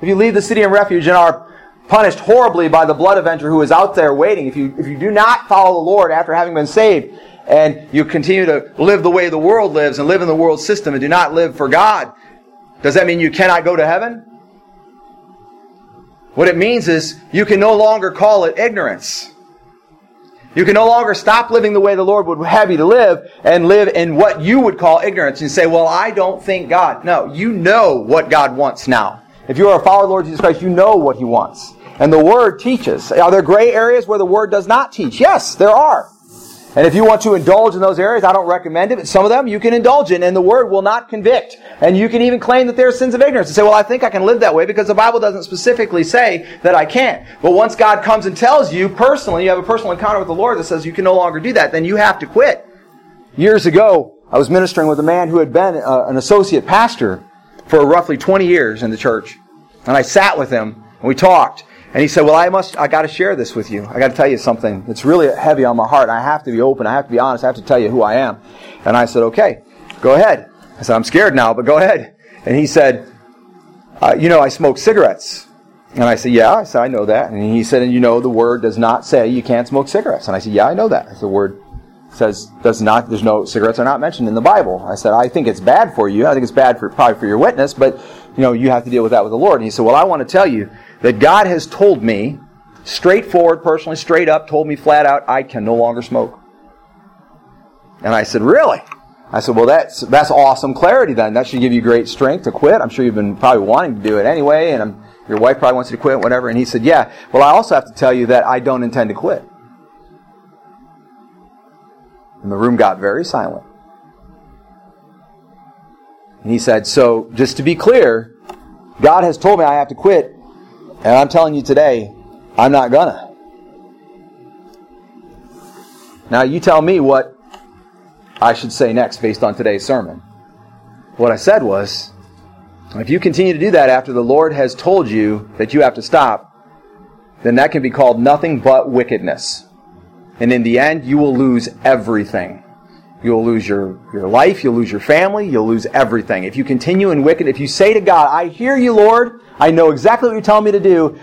If you leave the city of refuge and are punished horribly by the blood avenger who is out there waiting, if you, if you do not follow the Lord after having been saved, and you continue to live the way the world lives and live in the world system and do not live for God, does that mean you cannot go to heaven? What it means is you can no longer call it ignorance. You can no longer stop living the way the Lord would have you to live and live in what you would call ignorance and say, well, I don't think God. No, you know what God wants now. If you are a follower of the Lord Jesus Christ, you know what He wants. And the Word teaches. Are there gray areas where the Word does not teach? Yes, there are. And if you want to indulge in those areas, I don't recommend it, but some of them you can indulge in, and the Word will not convict. And you can even claim that there are sins of ignorance and say, well, I think I can live that way because the Bible doesn't specifically say that I can't. But once God comes and tells you personally, you have a personal encounter with the Lord that says you can no longer do that, then you have to quit. Years ago, I was ministering with a man who had been uh, an associate pastor for roughly 20 years in the church. And I sat with him and we talked. And he said, well, I must, I gotta share this with you. I gotta tell you something. It's really heavy on my heart. I have to be open. I have to be honest. I have to tell you who I am. And I said, okay, go ahead. I said, I'm scared now, but go ahead. And he said, uh, you know, I smoke cigarettes. And I said, yeah. I said, I know that. And he said, and you know, the word does not say you can't smoke cigarettes. And I said, yeah, I know that. I Said, the word says, does not, there's no, cigarettes are not mentioned in the Bible. I said, I think it's bad for you. I think it's bad for, probably for your witness, but, you know, you have to deal with that with the Lord. And he said, well, I want to tell you that God has told me, straightforward, personally, straight up, told me flat out, I can no longer smoke. And I said, Really? I said, Well, that's, that's awesome clarity then. That should give you great strength to quit. I'm sure you've been probably wanting to do it anyway, and I'm, your wife probably wants you to quit, whatever. And he said, Yeah. Well, I also have to tell you that I don't intend to quit. And the room got very silent. And he said, So, just to be clear, God has told me I have to quit, and I'm telling you today, I'm not gonna. Now, you tell me what I should say next based on today's sermon. What I said was, if you continue to do that after the Lord has told you that you have to stop, then that can be called nothing but wickedness. And in the end, you will lose everything. You'll lose your, your life, you'll lose your family, you'll lose everything. If you continue in wicked, if you say to God, I hear you, Lord, I know exactly what you're telling me to do,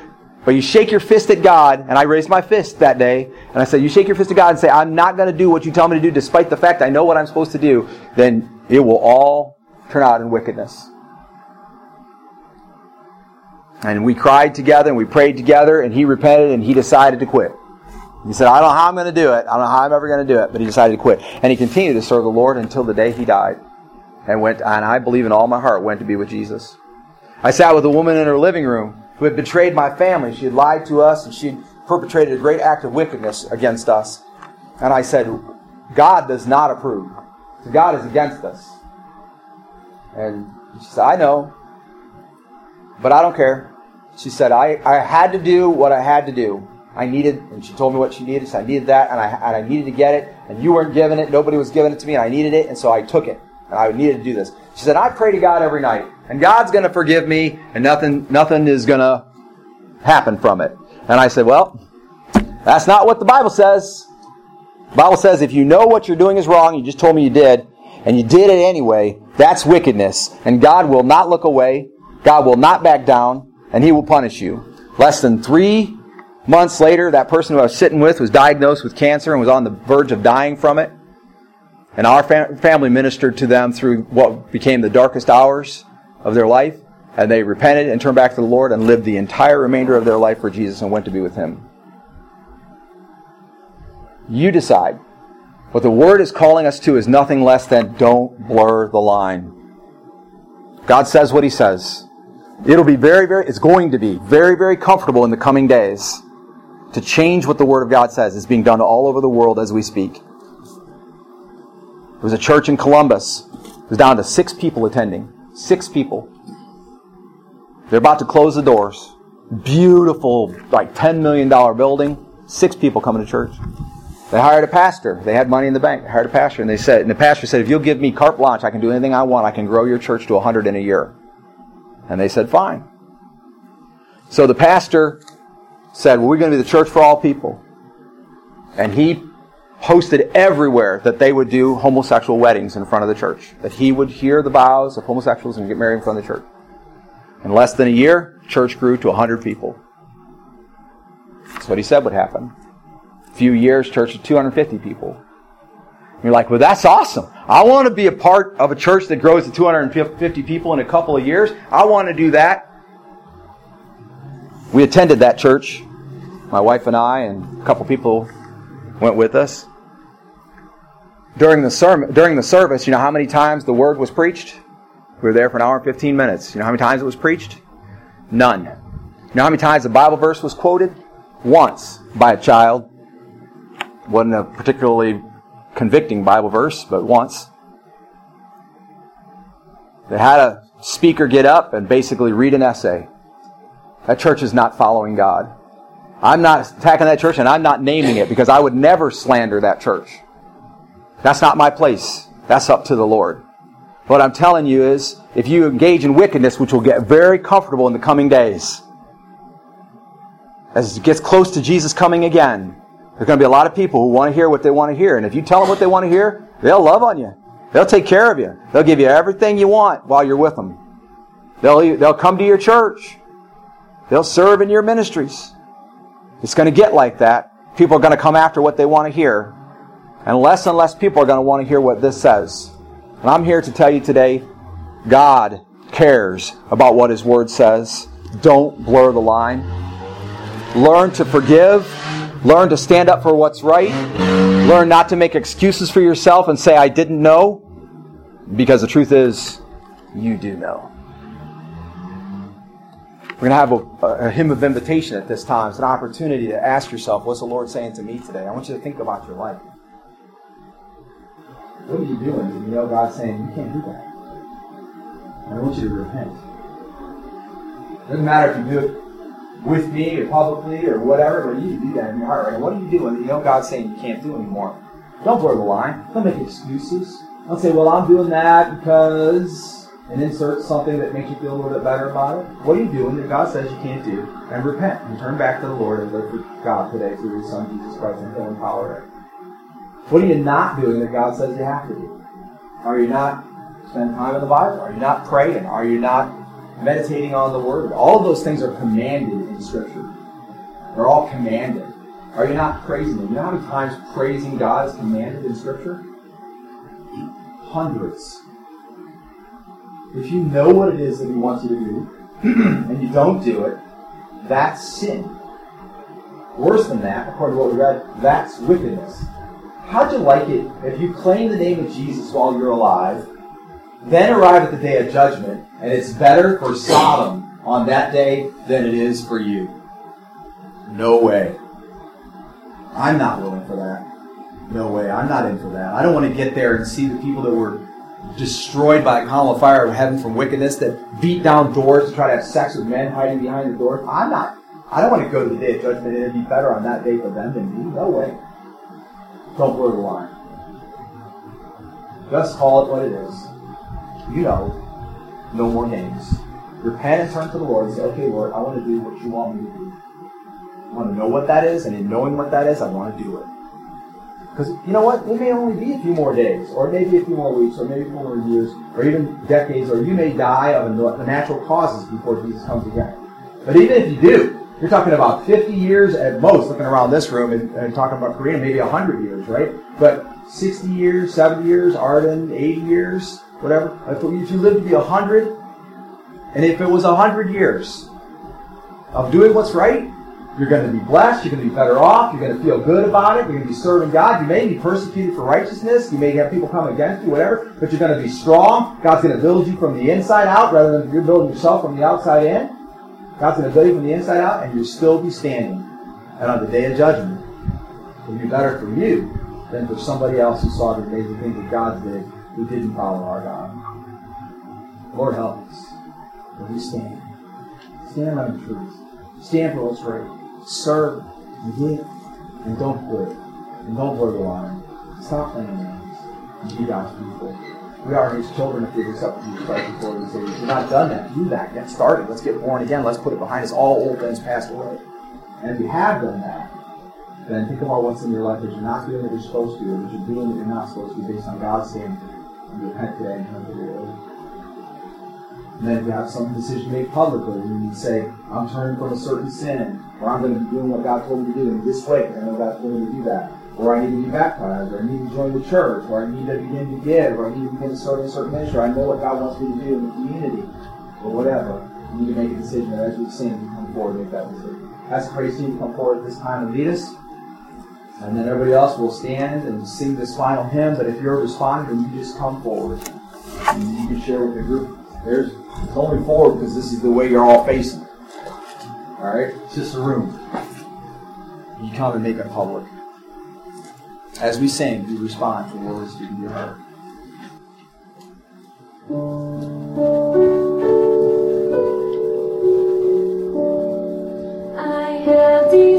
but you shake your fist at God, and I raised my fist that day, and I said, You shake your fist at God and say, I'm not going to do what you tell me to do, despite the fact I know what I'm supposed to do, then it will all turn out in wickedness. And we cried together and we prayed together, and he repented and he decided to quit. He said, I don't know how I'm going to do it. I don't know how I'm ever going to do it, but he decided to quit. And he continued to serve the Lord until the day he died. And went, and I believe in all my heart, went to be with Jesus. I sat with a woman in her living room who had betrayed my family. She had lied to us and she had perpetrated a great act of wickedness against us. And I said, God does not approve. God is against us. And she said, I know, but I don't care. She said, I, I had to do what I had to do. I needed, and she told me what she needed. So I needed that, and I, and I needed to get it, and you weren't giving it. Nobody was giving it to me, and I needed it, and so I took it. And I needed to do this. She said, I pray to God every night, and God's going to forgive me, and nothing, nothing is going to happen from it. And I said, Well, that's not what the Bible says. The Bible says if you know what you're doing is wrong, you just told me you did, and you did it anyway, that's wickedness. And God will not look away. God will not back down, and He will punish you. Less than three months later, that person who I was sitting with was diagnosed with cancer and was on the verge of dying from it. And our fam- family ministered to them through what became the darkest hours of their life. And they repented and turned back to the Lord and lived the entire remainder of their life for Jesus and went to be with Him. You decide. What the Word is calling us to is nothing less than don't blur the line. God says what He says. It'll be very, very, it's going to be very, very comfortable in the coming days to change what the Word of God says. It's being done all over the world as we speak. There was a church in Columbus. It was down to six people attending. Six people. They're about to close the doors. Beautiful, like $10 million building. Six people coming to church. They hired a pastor. They had money in the bank. They hired a pastor, and they said, and the pastor said, "If you'll give me carte blanche, I can do anything I want. I can grow your church to 100 in a year." And they said, "Fine." So the pastor said, "Well, we're going to be the church for all people," and he posted everywhere that they would do homosexual weddings in front of the church. That he would hear the vows of homosexuals and get married in front of the church. In less than a year, church grew to 100 people. That's what he said would happen A few years, church of 250 people. And You're like, well, that's awesome. I want to be a part of a church that grows to 250 people in a couple of years. I want to do that. We attended that church. My wife and I, and a couple people went with us. During the sermon, during the service, you know how many times the word was preached? We were there for an hour and 15 minutes. You know how many times it was preached? None. You know how many times the Bible verse was quoted? Once by a child wasn't a particularly convicting Bible verse, but once. They had a speaker get up and basically read an essay. That church is not following God. I'm not attacking that church and I'm not naming it because I would never slander that church. That's not my place. That's up to the Lord. What I'm telling you is, if you engage in wickedness, which will get very comfortable in the coming days, as it gets close to Jesus coming again, there's going to be a lot of people who want to hear what they want to hear. And if you tell them what they want to hear, they'll love on you. They'll take care of you. They'll give you everything you want while you're with them. They'll, they'll come to your church. They'll serve in your ministries. It's going to get like that. People are going to come after what they want to hear. And less and less people are going to want to hear what this says. And I'm here to tell you today, God cares about what His Word says. Don't blur the line. Learn to forgive Learn to stand up for what's right. Learn not to make excuses for yourself and say, I didn't know. Because the truth is, you do know. We're going to have a, a, hymn of invitation at this time. It's an opportunity to ask yourself, what's the Lord saying to me today? I want you to think about your life. What are you doing? You know God's saying, you can't do that. I want you to repent. It doesn't matter if you do it with me or publicly or whatever, but you do that in your heart, right? What are you doing you know God's saying you can't do anymore? Don't blur the line. Don't make excuses. Don't say, well, I'm doing that because, and insert something that makes you feel a little bit better about it. What are you doing that God says you can't do? And repent and turn back to the Lord and live for God today through His Son, Jesus Christ, and power. What are you not doing that God says you have to do? Are you not spending time in the Bible? Are you not praying? Are you not meditating on the Word. All of those things are commanded in Scripture. They're all commanded. Are you not praising Him? You know how many times praising God is commanded in Scripture? Hundreds. If you know what it is that He wants you to do, and you don't do it, that's sin. Worse than that, according to what we read, that's wickedness. How'd you like it if you claim the name of Jesus while you're alive, Then arrive at the day of judgment, and it's better for Sodom on that day than it is for you. No way. I'm not willing for that. No way. I'm not in for that. I don't want to get there and see the people that were destroyed by a column of fire of heaven from wickedness that beat down doors to try to have sex with men hiding behind the doors. I'm not. I don't want to go to the day of judgment it'd be better on that day for them than me. No way. Don't blur the line. Just call it what it is. You know, no more names. Repent and turn to the Lord and say, okay, Lord, I want to do what you want me to do. I want to know what that is, and in knowing what that is, I want to do it. Because you know what? It may only be a few more days, or maybe a few more weeks, or maybe a few more years, or even decades, or you may die of the natural causes before Jesus comes again. But even if you do, you're talking about 50 years at most, looking around this room and, and talking about Korea, maybe 100 years, right? But 60 years, 70 years, Arden, 80 years, whatever. If you live to be 100, and if it was 100 years of doing what's right, you're going to be blessed. You're going to be better off. You're going to feel good about it. You're going to be serving God. You may be persecuted for righteousness. You may have people come against you, whatever. But you're going to be strong. God's going to build you from the inside out rather than you're building yourself from the outside in. God's going to build you from the inside out, and you'll still be standing. And on the day of judgment, it'll be better for you than for somebody else who saw the amazing things that God did who didn't follow our God. Lord help us. When we stand, stand on the truth. Stand for what's right serve and give and don't quit and don't blur the line. Stop playing games and be God's people. We are His children if we accept Jesus Christ before we say, We're not done that. Do that. Get started. Let's get born again. Let's put it behind us. All old things passed away. And if you have done that, then think about what's in your life that you're not doing that you're supposed to, or that you're doing that you're not supposed to, based on God's saying, And repent today and turn to the Lord. And then you have some decision made publicly, and you say, I'm turning from a certain sin, or I'm going to be doing what God told me to do in this way, I know God told me to do that. Or I need to be baptized, or I need to join the church, or I need to begin to give, or I need to begin to start a certain ministry. I know what God wants me to do in the community, or whatever. You need to make a decision that as we sing, you come forward and make that decision. Praise Team to come forward at this time and lead us. And then everybody else will stand and sing this final hymn. But if you're responding, then you just come forward. And you can share with the group. There's it's only four because this is the way you're all facing. All right, it's just a room. You come and make it public. As we sing, you respond to the words you heard. I have these.